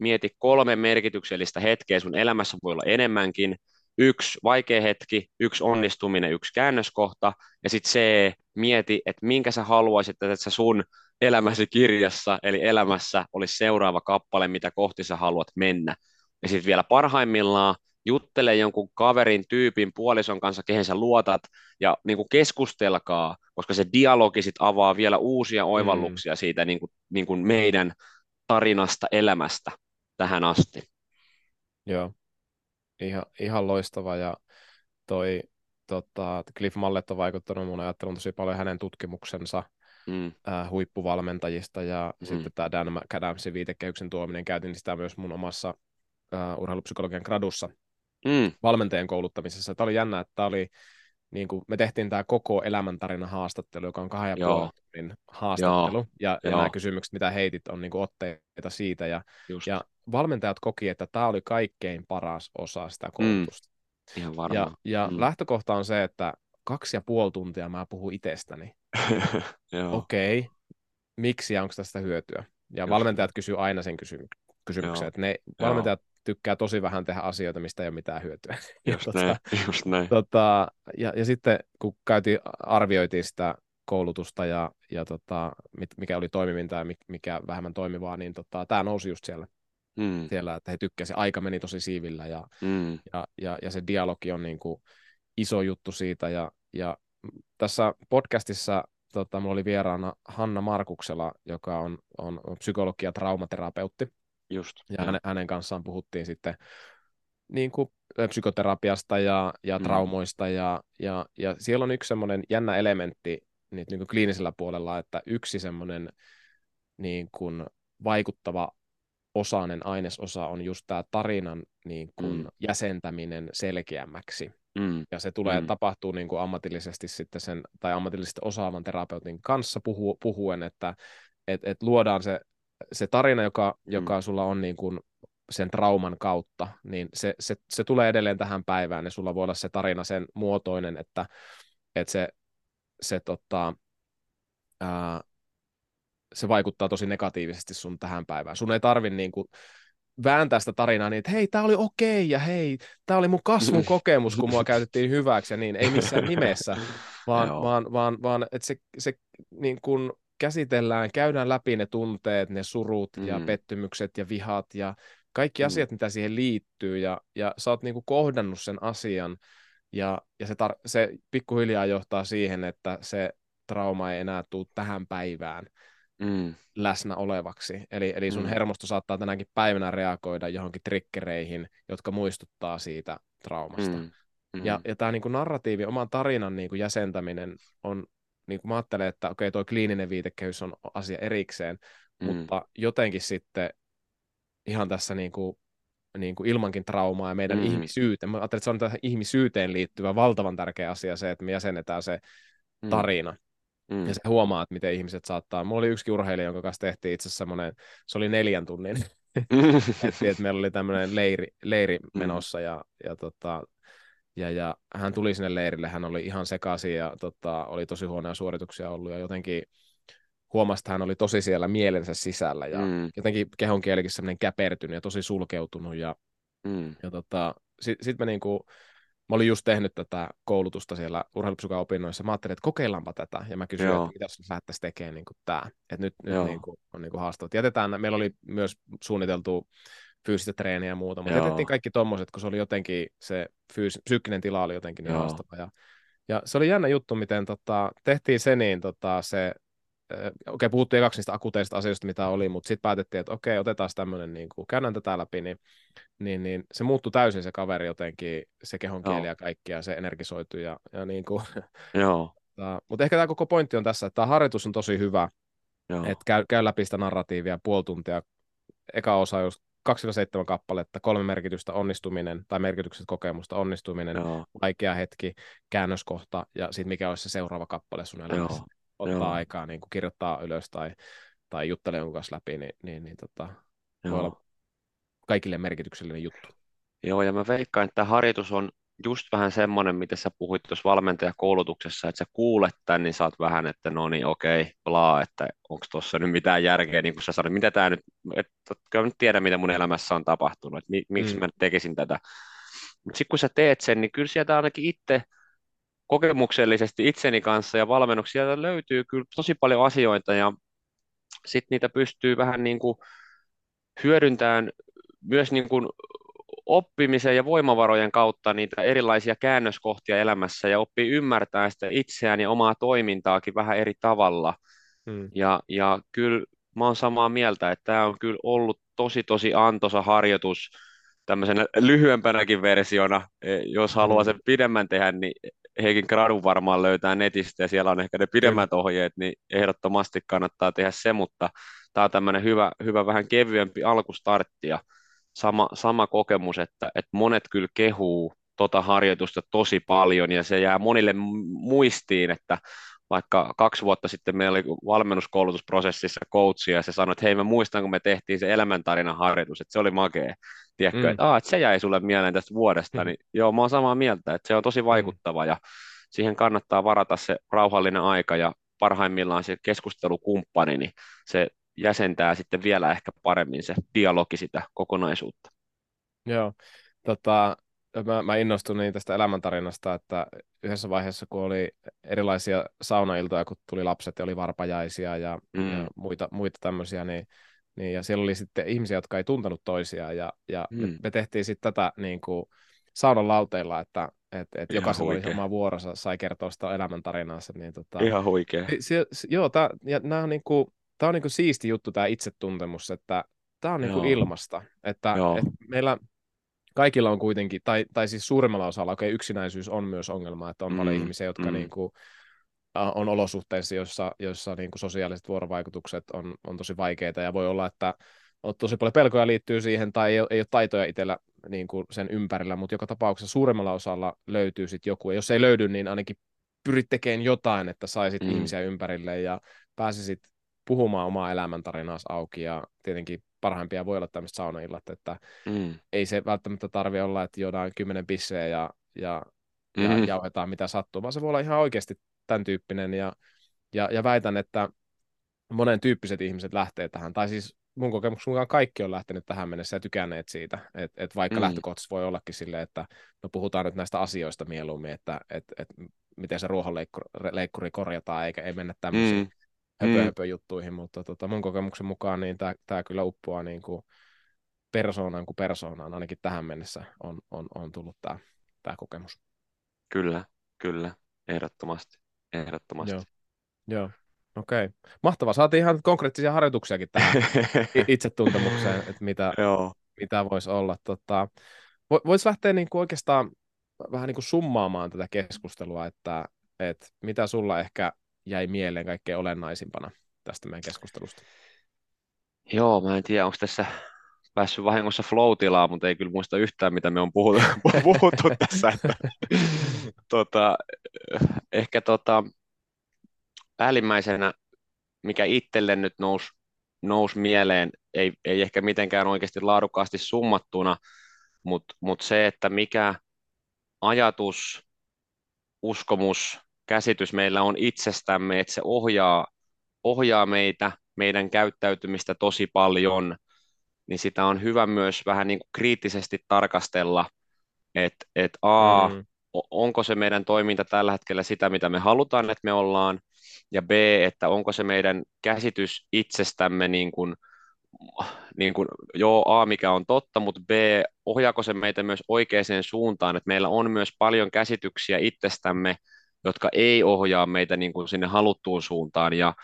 mieti kolme merkityksellistä hetkeä sun elämässä, voi olla enemmänkin yksi vaikea hetki, yksi onnistuminen, yksi käännöskohta, ja sitten se mieti, että minkä sä haluaisit, että sä sun elämäsi kirjassa, eli elämässä olisi seuraava kappale, mitä kohti sä haluat mennä. Ja sitten vielä parhaimmillaan juttele jonkun kaverin, tyypin, puolison kanssa, kehen sä luotat, ja niin kuin keskustelkaa, koska se dialogi sit avaa vielä uusia oivalluksia mm. siitä niin kuin, niin kuin meidän tarinasta, elämästä tähän asti. Joo, ihan, ihan loistava ja toi tota, Cliff Mallet on vaikuttanut mun ajattelun tosi paljon hänen tutkimuksensa mm. äh, huippuvalmentajista ja mm. sitten tämä Dan McAdamsin viitekehyksen tuominen käytin sitä myös mun omassa äh, urheilupsykologian gradussa mm. valmentajien kouluttamisessa. Tämä oli jännä, että oli niin kuin me tehtiin tämä koko elämäntarina haastattelu, joka on kahden ja puolen haastattelu, Joo. ja, ja nämä kysymykset, mitä heitit, on niin kuin otteita siitä, ja, ja valmentajat koki, että tämä oli kaikkein paras osa sitä mm. koulutusta. Mm. Ihan varmaan. Ja, ja mm. lähtökohta on se, että kaksi ja puoli tuntia mä puhun itsestäni. (laughs) Okei, okay. miksi ja onko tästä hyötyä? Ja Just. valmentajat kysyy aina sen kysymy- kysymyksen, Joo. että ne valmentajat tykkää tosi vähän tehdä asioita, mistä ei ole mitään hyötyä. (laughs) Just ja, näin, tota, just näin. Tota, ja, ja sitten kun käytiin, arvioitiin sitä koulutusta ja, ja tota, mikä oli toimivinta ja mikä vähemmän toimivaa, niin tota, tämä nousi just siellä, mm. siellä, että he tykkäsivät. Aika meni tosi siivillä ja, mm. ja, ja, ja se dialogi on niin kuin iso juttu siitä. Ja, ja tässä podcastissa tota, mulla oli vieraana Hanna Markuksela, joka on, on, on psykologi ja traumaterapeutti. Just. Ja hänen, hänen kanssaan puhuttiin sitten niin kuin psykoterapiasta ja, ja mm. traumoista, ja, ja, ja siellä on yksi semmoinen jännä elementti niin, niin kuin kliinisellä puolella, että yksi semmoinen niin kuin vaikuttava osainen ainesosa on just tämä tarinan niin kuin mm. jäsentäminen selkeämmäksi. Mm. Ja se tulee mm. tapahtuu niin kuin ammatillisesti sitten sen, tai ammatillisesti osaavan terapeutin kanssa puhu, puhuen, että et, et luodaan se se tarina, joka, mm. joka sulla on niin kuin sen trauman kautta, niin se, se, se tulee edelleen tähän päivään, ja sulla voi olla se tarina sen muotoinen, että, että se se, tota, ää, se vaikuttaa tosi negatiivisesti sun tähän päivään. Sun ei tarvi niin kuin, vääntää sitä tarinaa niin, että hei, tämä oli okei, ja hei, tämä oli mun kasvun (laughs) kokemus, kun mua käytettiin hyväksi, ja niin, ei missään nimessä, vaan, vaan, vaan, vaan että se, se niin kuin käsitellään, käydään läpi ne tunteet, ne surut mm. ja pettymykset ja vihat ja kaikki mm. asiat, mitä siihen liittyy, ja, ja sä oot niin kuin kohdannut sen asian, ja, ja se, tar- se pikkuhiljaa johtaa siihen, että se trauma ei enää tule tähän päivään mm. läsnä olevaksi. Eli, eli sun mm. hermosto saattaa tänäkin päivänä reagoida johonkin trikkereihin, jotka muistuttaa siitä traumasta. Mm. Mm. Ja, ja tämä niinku narratiivi, oman tarinan niinku jäsentäminen on, niin kuin mä ajattelen, että okei, tuo kliininen viitekehys on asia erikseen, mm. mutta jotenkin sitten ihan tässä niinku, niin kuin ilmankin traumaa ja meidän mm. ihmisyyteen. Mä ajattelen, että se on tähän ihmisyyteen liittyvä valtavan tärkeä asia se, että me jäsennetään se mm. tarina. Mm. Ja se huomaa, että miten ihmiset saattaa. Mulla oli yksi urheilija, jonka kanssa tehtiin itse asiassa semmoinen, se oli neljän tunnin. (laughs) että, että meillä oli tämmöinen leiri, leiri mm. menossa mm. ja, ja, tota, ja, ja, hän tuli sinne leirille, hän oli ihan sekaisin ja tota, oli tosi huonoja suorituksia ollut ja jotenkin huomasi, että hän oli tosi siellä mielensä sisällä ja mm. jotenkin kehon kielikin semmoinen käpertynyt ja tosi sulkeutunut ja, mm. ja tota, sitten sit me niinku, mä olin just tehnyt tätä koulutusta siellä urheilupsykan opinnoissa. Mä ajattelin, että kokeillaanpa tätä. Ja mä kysyin, Joo. että mitä jos lähdettäisiin tekemään niin tämä. Että nyt, nyt niin kuin, on niin kuin haastavat. Jätetään, meillä oli myös suunniteltu fyysistä treeniä ja muuta, mutta Joo. jätettiin kaikki tommoset, kun se oli jotenkin, se fyys, psyykkinen tila oli jotenkin niin haastava. Ja, ja se oli jännä juttu, miten tota, tehtiin se niin, tota, se okei, okay, puhuttiin kaksi niistä akuteista asioista, mitä oli, mutta sitten päätettiin, että okei, okay, otetaan tämmöinen, niin kuin, käydään tätä läpi, niin, niin, niin se muuttui täysin se kaveri jotenkin, se kehon kieli ja kaikki, ja se energisoitui, ja, ja niin kuin, (laughs) Joo. mutta ehkä tämä koko pointti on tässä, että tämä harjoitus on tosi hyvä, Joo. että käy, käy läpi sitä narratiivia puoli tuntia, eka osa just 2-7 kappaletta, kolme merkitystä onnistuminen tai merkitykset kokemusta onnistuminen, Joo. vaikea hetki, käännöskohta ja sitten mikä olisi se seuraava kappale sun elämässä. Joo ottaa Joo. aikaa niin kuin kirjoittaa ylös tai, tai juttelee jonkun kanssa läpi, niin, niin, niin tota, voi olla kaikille merkityksellinen juttu. Joo, ja mä veikkaan, että harjoitus on just vähän semmoinen, mitä sä puhuit tuossa valmentajakoulutuksessa, että sä kuulet tämän, niin saat vähän, että no niin, okei, okay, blaa, että onko tuossa nyt mitään järkeä, niin kuin sä sanoit, mitä tämä nyt, että kyllä nyt tiedä, mitä mun elämässä on tapahtunut, että mi, miksi mm. mä tekisin tätä. Mutta sitten kun sä teet sen, niin kyllä sieltä ainakin itse kokemuksellisesti itseni kanssa ja valmennuksia löytyy kyllä tosi paljon asioita ja sitten niitä pystyy vähän niin kuin hyödyntämään myös niin kuin oppimisen ja voimavarojen kautta niitä erilaisia käännöskohtia elämässä ja oppii ymmärtää sitä itseään ja omaa toimintaakin vähän eri tavalla. Hmm. Ja, ja kyllä mä oon samaa mieltä, että tämä on kyllä ollut tosi tosi antoisa harjoitus tämmöisenä lyhyempänäkin versiona. E, jos haluaa sen pidemmän tehdä, niin Heikin gradun varmaan löytää netistä ja siellä on ehkä ne pidemmät ohjeet, niin ehdottomasti kannattaa tehdä se, mutta tämä on tämmöinen hyvä, hyvä vähän kevyempi alkustartti ja sama, sama kokemus, että, että monet kyllä kehuu tota harjoitusta tosi paljon ja se jää monille muistiin, että vaikka kaksi vuotta sitten meillä oli valmennuskoulutusprosessissa coachia ja se sanoi, että hei mä muistan, kun me tehtiin se elämäntarinan harjoitus, että se oli makea. Tiedätkö, mm. että, ah, että se jäi sulle mieleen tästä vuodesta, mm. niin joo, mä oon samaa mieltä, että se on tosi mm. vaikuttava ja siihen kannattaa varata se rauhallinen aika ja parhaimmillaan se keskustelukumppani, niin se jäsentää sitten vielä ehkä paremmin se dialogi sitä kokonaisuutta. Joo, tota, mä, mä innostuin niin tästä elämäntarinasta, että yhdessä vaiheessa, kun oli erilaisia saunailtoja, kun tuli lapset ja oli varpajaisia ja, mm. ja muita, muita tämmöisiä, niin, niin, ja siellä oli sitten ihmisiä, jotka ei tuntenut toisiaan, ja, ja mm. me, me tehtiin sitten tätä niin kuin saunan lauteilla, että et, et jokaisella oli oma vuorossa, sai kertoa sitä elämäntarinaansa. Niin tota, Ihan huikea. Se, se, joo, tää, ja nämä on, niinku, tää on niinku siisti juttu tämä itsetuntemus, että tämä on niinku ilmasta. Että, et meillä kaikilla on kuitenkin, tai, tai siis suurimmalla osalla, okei, okay, yksinäisyys on myös ongelma, että on mm, paljon ihmisiä, jotka mm. niin kuin, on olosuhteissa, joissa, joissa niin kuin sosiaaliset vuorovaikutukset on, on tosi vaikeita, ja voi olla, että on tosi paljon pelkoja liittyy siihen, tai ei, ei ole taitoja itsellä niin kuin sen ympärillä, mutta joka tapauksessa suurimmalla osalla löytyy sitten joku, ja jos ei löydy, niin ainakin pyrit tekemään jotain, että saisit mm. ihmisiä ympärille ja pääsisit puhumaan omaa elämäntarinaasi auki, ja tietenkin parhaimpia voi olla tämmöiset saunaillat, että mm. ei se välttämättä tarvi olla, että juodaan kymmenen pisseä ja, ja, mm. ja jauhetaan mitä sattuu, vaan se voi olla ihan oikeasti tämän tyyppinen, ja, ja, ja väitän, että monen tyyppiset ihmiset lähtee tähän, tai siis mun kokemuksen mukaan kaikki on lähtenyt tähän mennessä ja tykänneet siitä, että et vaikka mm. lähtökohtaisesti voi ollakin silleen, että no puhutaan nyt näistä asioista mieluummin, että et, et miten se ruohonleikkuri korjataan, eikä ei mennä tämmöisiin mm. höpö, höpö juttuihin, mutta tota, mun kokemuksen mukaan niin tämä kyllä uppoaa niin kuin persoonaan kuin persoonaan, ainakin tähän mennessä on, on, on tullut tämä tää kokemus. Kyllä, kyllä, ehdottomasti, ehdottomasti. Joo, Joo. okei. Okay. Mahtavaa, saatiin ihan konkreettisia harjoituksiakin tähän (laughs) itsetuntemukseen, että mitä, Joo. mitä voisi olla. Tota, Voisi lähteä niin kuin oikeastaan vähän niin kuin summaamaan tätä keskustelua, että, että mitä sulla ehkä jäi mieleen kaikkein olennaisimpana tästä meidän keskustelusta? Joo, mä en tiedä, onko tässä päässyt vahingossa flow mutta ei kyllä muista yhtään, mitä me on puhuttu, (laughs) puhuttu tässä. Että, tota, ehkä tota, päällimmäisenä, mikä itselle nyt nousi nous mieleen, ei, ei ehkä mitenkään oikeasti laadukkaasti summattuna, mutta mut se, että mikä ajatus, uskomus, käsitys meillä on itsestämme, että se ohjaa, ohjaa meitä, meidän käyttäytymistä tosi paljon, niin sitä on hyvä myös vähän niin kuin kriittisesti tarkastella, että et A, mm. Onko se meidän toiminta tällä hetkellä sitä, mitä me halutaan, että me ollaan, ja B, että onko se meidän käsitys itsestämme niin kuin, niin kuin, joo, A, mikä on totta, mutta B, ohjaako se meitä myös oikeaan suuntaan, että meillä on myös paljon käsityksiä itsestämme, jotka ei ohjaa meitä niin kuin sinne haluttuun suuntaan, ja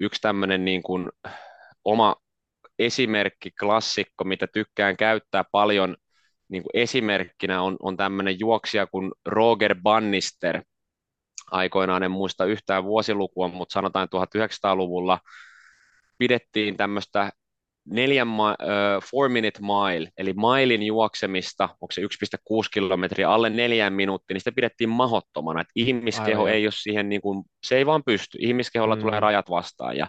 yksi tämmöinen niin kuin oma esimerkki, klassikko, mitä tykkään käyttää paljon niin kuin esimerkkinä on, on tämmöinen juoksija kuin Roger Bannister. Aikoinaan en muista yhtään vuosilukua, mutta sanotaan 1900-luvulla pidettiin tämmöistä neljän ma- uh, four minute mile, eli mailin juoksemista, onko se 1,6 kilometriä alle neljään minuuttia, niin sitä pidettiin mahottomana, että ihmiskeho Aivan. ei ole siihen, niin kuin, se ei vaan pysty, ihmiskeholla mm. tulee rajat vastaan, ja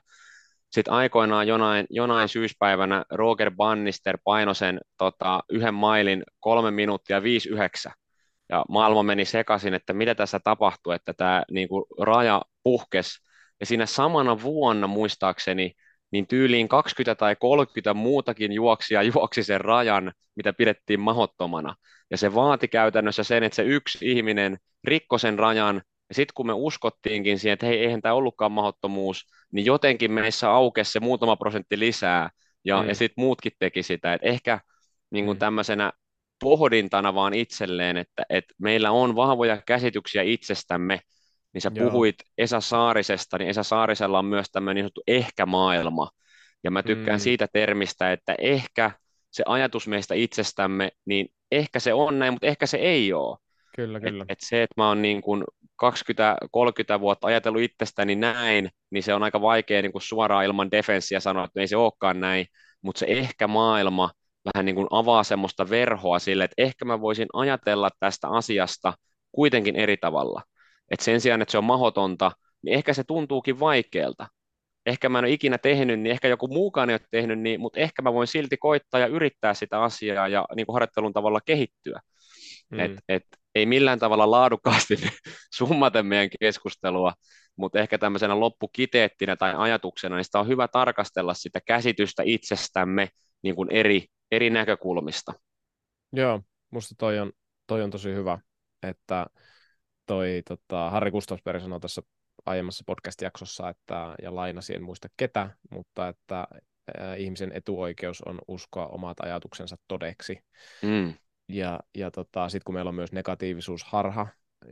sitten aikoinaan jonain, jonain syyspäivänä Roger Bannister painoi sen tota, yhden mailin kolme minuuttia 59. Ja maailma meni sekaisin, että mitä tässä tapahtui, että tämä niinku, raja puhkes. Ja siinä samana vuonna muistaakseni, niin tyyliin 20 tai 30 muutakin juoksia juoksi sen rajan, mitä pidettiin mahottomana. Ja se vaati käytännössä sen, että se yksi ihminen rikkoi sen rajan, ja sitten kun me uskottiinkin siihen, että hei, eihän tämä ollutkaan mahdottomuus, niin jotenkin meissä aukesi se muutama prosentti lisää, ja, mm. ja sitten muutkin teki sitä. Et ehkä niin kuin mm. tämmöisenä pohdintana vaan itselleen, että, että meillä on vahvoja käsityksiä itsestämme, niin sä Joo. puhuit Esa Saarisesta, niin Esa Saarisella on myös tämmöinen niin sanottu ehkä-maailma, ja mä tykkään mm. siitä termistä, että ehkä se ajatus meistä itsestämme, niin ehkä se on näin, mutta ehkä se ei ole. Kyllä, kyllä. Et, et se, että mä oon niin kuin 20-30 vuotta ajatellut itsestäni näin, niin se on aika vaikea niin kuin suoraan ilman defenssiä sanoa, että ei se olekaan näin, mutta se ehkä maailma vähän niin kuin avaa semmoista verhoa sille, että ehkä mä voisin ajatella tästä asiasta kuitenkin eri tavalla. Et sen sijaan, että se on mahotonta, niin ehkä se tuntuukin vaikealta. Ehkä mä en ole ikinä tehnyt, niin ehkä joku muukaan ei ole tehnyt, niin, mutta ehkä mä voin silti koittaa ja yrittää sitä asiaa ja niin kuin harjoittelun tavalla kehittyä. Mm. Et, et, ei millään tavalla laadukkaasti (laughs) summaten meidän keskustelua, mutta ehkä tämmöisenä loppukiteettinä tai ajatuksena, niin sitä on hyvä tarkastella sitä käsitystä itsestämme niin kuin eri, eri näkökulmista. Joo, musta toi on, toi on tosi hyvä, että toi tota, Harri Gustafsberg sanoi tässä aiemmassa podcast-jaksossa, että, ja lainasi en muista ketä, mutta että ihmisen etuoikeus on uskoa omat ajatuksensa todeksi. Mm. Ja, ja tota, sitten kun meillä on myös negatiivisuusharha,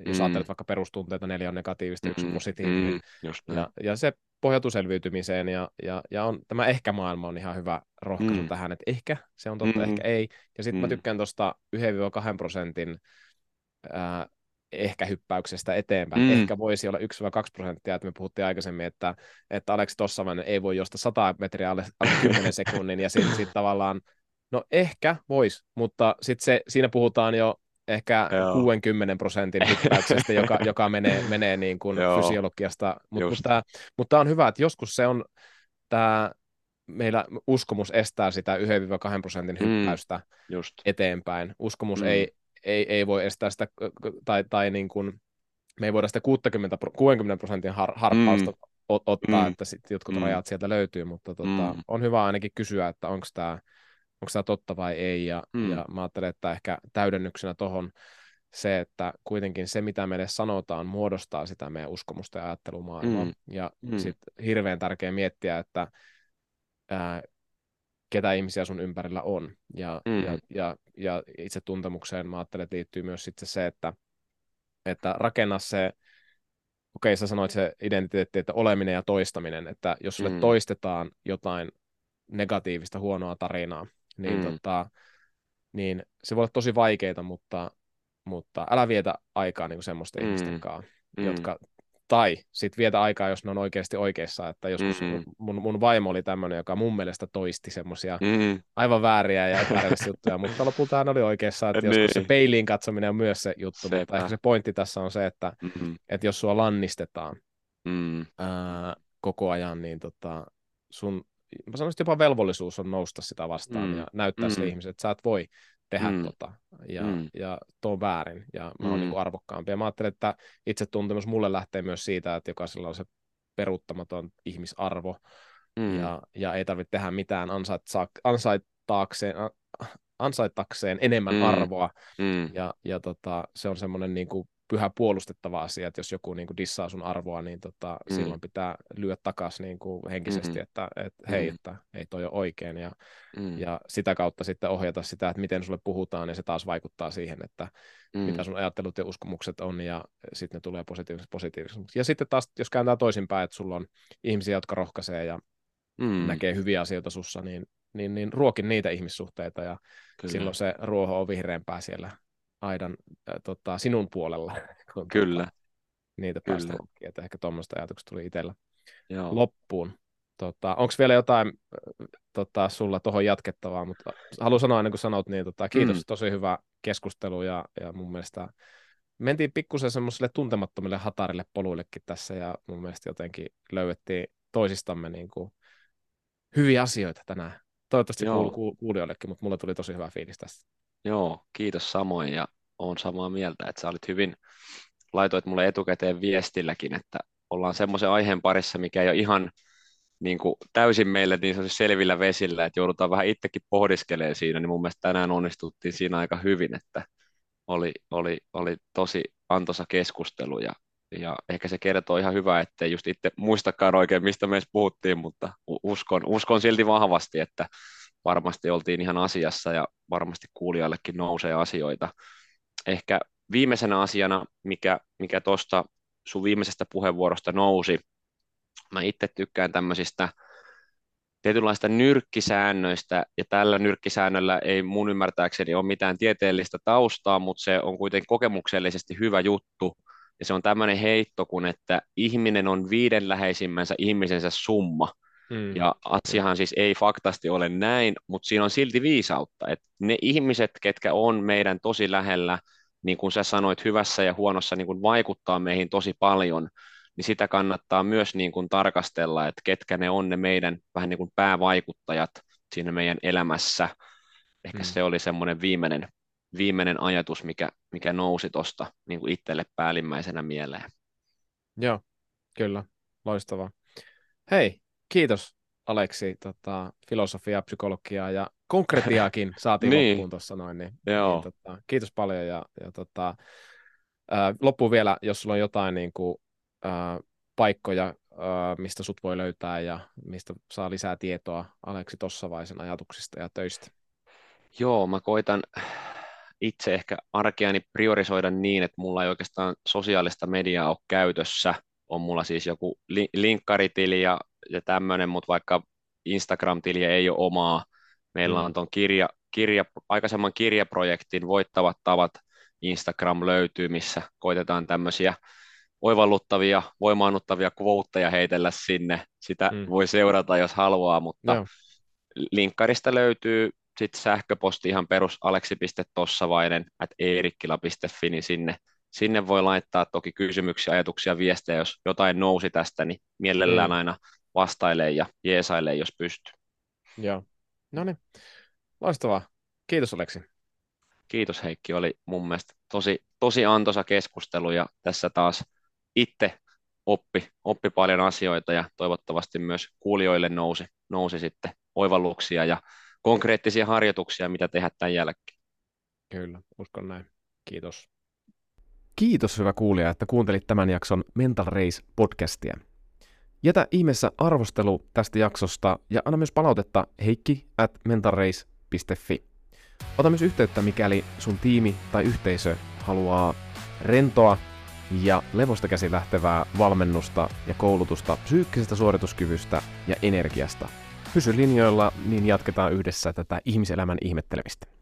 jos mm. ajattelet vaikka perustunteita, neljä on negatiivista, yksi on positiivinen, mm, ja, ja se pohjautuu selviytymiseen, ja, ja, ja on, tämä ehkä-maailma on ihan hyvä rohkaisu mm. tähän, että ehkä se on totta, mm. ehkä ei, ja sitten mm. mä tykkään tuosta 1-2 prosentin ää, ehkä hyppäyksestä eteenpäin. Mm. Ehkä voisi olla 1-2 prosenttia, että me puhuttiin aikaisemmin, että, että Aleksi Tossanen ei voi josta 100 metriä alle, alle 10 (laughs) sekunnin, ja sitten sit tavallaan No ehkä vois, mutta sitten se, siinä puhutaan jo ehkä Joo. 60 prosentin hyppäyksestä, joka, (laughs) joka menee, menee niin kuin fysiologiasta. Mut, mutta, mutta on hyvä, että joskus se on tämä meillä uskomus estää sitä 1-2 prosentin mm, hyppäystä mm, eteenpäin. Uskomus mm. ei, ei, ei voi estää sitä, tai, tai niin kuin me ei voida sitä 60, 60 prosentin har, harppausta mm. ottaa, mm. että sitten jotkut mm. rajat sieltä löytyy, mutta tota, mm. on hyvä ainakin kysyä, että onko tämä onko tämä totta vai ei, ja, mm. ja mä ajattelen, että ehkä täydennyksenä tuohon se, että kuitenkin se, mitä meille sanotaan, muodostaa sitä meidän uskomusta ja ajattelumaailmaa. Mm. Ja mm. sitten hirveän tärkeä miettiä, että ää, ketä ihmisiä sun ympärillä on. Ja, mm. ja, ja, ja itse tuntemukseen mä ajattelen, että liittyy myös sitten se, että, että rakenna se, okei okay, sä sanoit se identiteetti, että oleminen ja toistaminen, että jos sulle mm. toistetaan jotain negatiivista, huonoa tarinaa, niin, mm. tota, niin se voi olla tosi vaikeita, mutta mutta älä vietä aikaa niin semmoisten mm. ihmisten kanssa, mm. jotka, tai sitten vietä aikaa, jos ne on oikeasti oikeassa, että joskus mm-hmm. mun, mun vaimo oli tämmöinen, joka mun mielestä toisti semmoisia mm-hmm. aivan vääriä ja epäreellisiä juttuja, mutta lopulta hän oli oikeassa, että niin. joskus se peiliin katsominen on myös se juttu, Sepä. mutta ehkä se pointti tässä on se, että, mm-hmm. että jos sua lannistetaan mm. ää, koko ajan, niin tota, sun, mä sanoisin, että jopa velvollisuus on nousta sitä vastaan mm. ja näyttää mm. sille ihmiselle, että sä et voi tehdä mm. tota, ja, mm. ja tuo on väärin, ja mä oon mm. niin arvokkaampi. Ja mä ajattelen, että itsetuntemus mulle lähtee myös siitä, että jokaisella on se peruuttamaton ihmisarvo, mm. ja, ja ei tarvitse tehdä mitään ansaitaakseen, ansaitakseen enemmän mm. arvoa, mm. ja, ja tota, se on semmoinen niin kuin pyhä puolustettava asia, että jos joku niin kuin dissaa sun arvoa, niin tota, mm. silloin pitää lyödä takaisin niin kuin henkisesti, mm-hmm. että, että hei, mm. että ei toi ole oikein, ja, mm. ja sitä kautta sitten ohjata sitä, että miten sulle puhutaan, ja se taas vaikuttaa siihen, että mm. mitä sun ajattelut ja uskomukset on, ja sitten ne tulee positiivisesti positiivisesti. Ja sitten taas, jos kääntää toisinpäin, että sulla on ihmisiä, jotka rohkaisee ja mm. näkee hyviä asioita sussa, niin, niin, niin ruokin niitä ihmissuhteita, ja Kyllä. silloin se ruoho on vihreämpää siellä aidan äh, tota, sinun puolella. (laughs) Kun, Kyllä. Tota, niitä päästä lukkiin. Että ehkä tuommoista ajatukset tuli itsellä Joo. loppuun. Tota, Onko vielä jotain tota, sulla tuohon jatkettavaa, mutta haluan sanoa ennen kuin sanot, niin tota, kiitos, mm. tosi hyvä keskustelu ja, ja mun mielestä mentiin pikkusen semmoiselle tuntemattomille hatarille poluillekin tässä ja mun mielestä jotenkin löydettiin toisistamme niin kuin hyviä asioita tänään. Toivottavasti kuul- kuulijoillekin, mutta mulle tuli tosi hyvä fiilis tästä. Joo, kiitos samoin ja on samaa mieltä, että sä olit hyvin, laitoit mulle etukäteen viestilläkin, että ollaan semmoisen aiheen parissa, mikä ei ole ihan niin kuin täysin meille niin se selvillä vesillä, että joudutaan vähän itsekin pohdiskelemaan siinä, niin mun mielestä tänään onnistuttiin siinä aika hyvin, että oli, oli, oli tosi antoisa keskustelu ja, ja ehkä se kertoo ihan hyvää, ettei just itse muistakaan oikein, mistä me puhuttiin, mutta uskon, uskon silti vahvasti, että varmasti oltiin ihan asiassa ja varmasti kuulijallekin nousee asioita. Ehkä viimeisenä asiana, mikä, mikä tuosta sun viimeisestä puheenvuorosta nousi, mä itse tykkään tämmöisistä tietynlaista nyrkkisäännöistä, ja tällä nyrkkisäännöllä ei mun ymmärtääkseni ole mitään tieteellistä taustaa, mutta se on kuitenkin kokemuksellisesti hyvä juttu, ja se on tämmöinen heitto, kun että ihminen on viiden läheisimmänsä ihmisensä summa – Mm. Ja asiahan siis ei faktasti ole näin, mutta siinä on silti viisautta, että ne ihmiset, ketkä on meidän tosi lähellä, niin kuin sä sanoit, hyvässä ja huonossa niin kuin vaikuttaa meihin tosi paljon, niin sitä kannattaa myös niin kuin tarkastella, että ketkä ne on ne meidän vähän niin kuin päävaikuttajat siinä meidän elämässä. Ehkä mm. se oli semmoinen viimeinen, viimeinen ajatus, mikä, mikä nousi tuosta niin kuin itselle päällimmäisenä mieleen. Joo, kyllä, loistavaa. Hei, kiitos Aleksi, tota, filosofiaa, psykologiaa ja konkretiaakin (laughs) saatiin niin. loppuun tuossa noin. Niin, Joo. Niin, tota, kiitos paljon ja, ja tota, ää, loppuun vielä, jos sulla on jotain niin kuin, ää, paikkoja, ää, mistä sut voi löytää ja mistä saa lisää tietoa Aleksi Tossavaisen ajatuksista ja töistä. Joo, mä koitan itse ehkä arkeani priorisoida niin, että mulla ei oikeastaan sosiaalista mediaa ole käytössä. On mulla siis joku li- linkkaritili ja ja tämmöinen, mutta vaikka Instagram-tili ei ole omaa. Meillä mm. on tuon kirja, kirja, aikaisemman kirjaprojektin voittavat tavat Instagram löytyy, missä koitetaan tämmöisiä oivalluttavia, voimaannuttavia quoteja heitellä sinne. Sitä mm. voi seurata, jos haluaa, mutta no. linkkarista löytyy sitten sähköposti ihan perus aleksi.tossavainen at eerikkila.fi, niin sinne, sinne voi laittaa toki kysymyksiä, ajatuksia, viestejä, jos jotain nousi tästä, niin mielellään mm. aina vastailee ja jeesailee, jos pystyy. Joo. No niin, loistavaa. Kiitos Aleksi. Kiitos Heikki, oli mun mielestä tosi tosi antoisa keskustelu ja tässä taas itse oppi, oppi paljon asioita ja toivottavasti myös kuulijoille nousi, nousi sitten oivalluksia ja konkreettisia harjoituksia, mitä tehdä tämän jälkeen. Kyllä, uskon näin. Kiitos. Kiitos hyvä kuulija, että kuuntelit tämän jakson Mental Race podcastia. Jätä ihmeessä arvostelu tästä jaksosta ja anna myös palautetta heikki at mentalrace.fi. Ota myös yhteyttä, mikäli sun tiimi tai yhteisö haluaa rentoa ja levosta käsi lähtevää valmennusta ja koulutusta psyykkisestä suorituskyvystä ja energiasta. Pysy linjoilla, niin jatketaan yhdessä tätä ihmiselämän ihmettelemistä.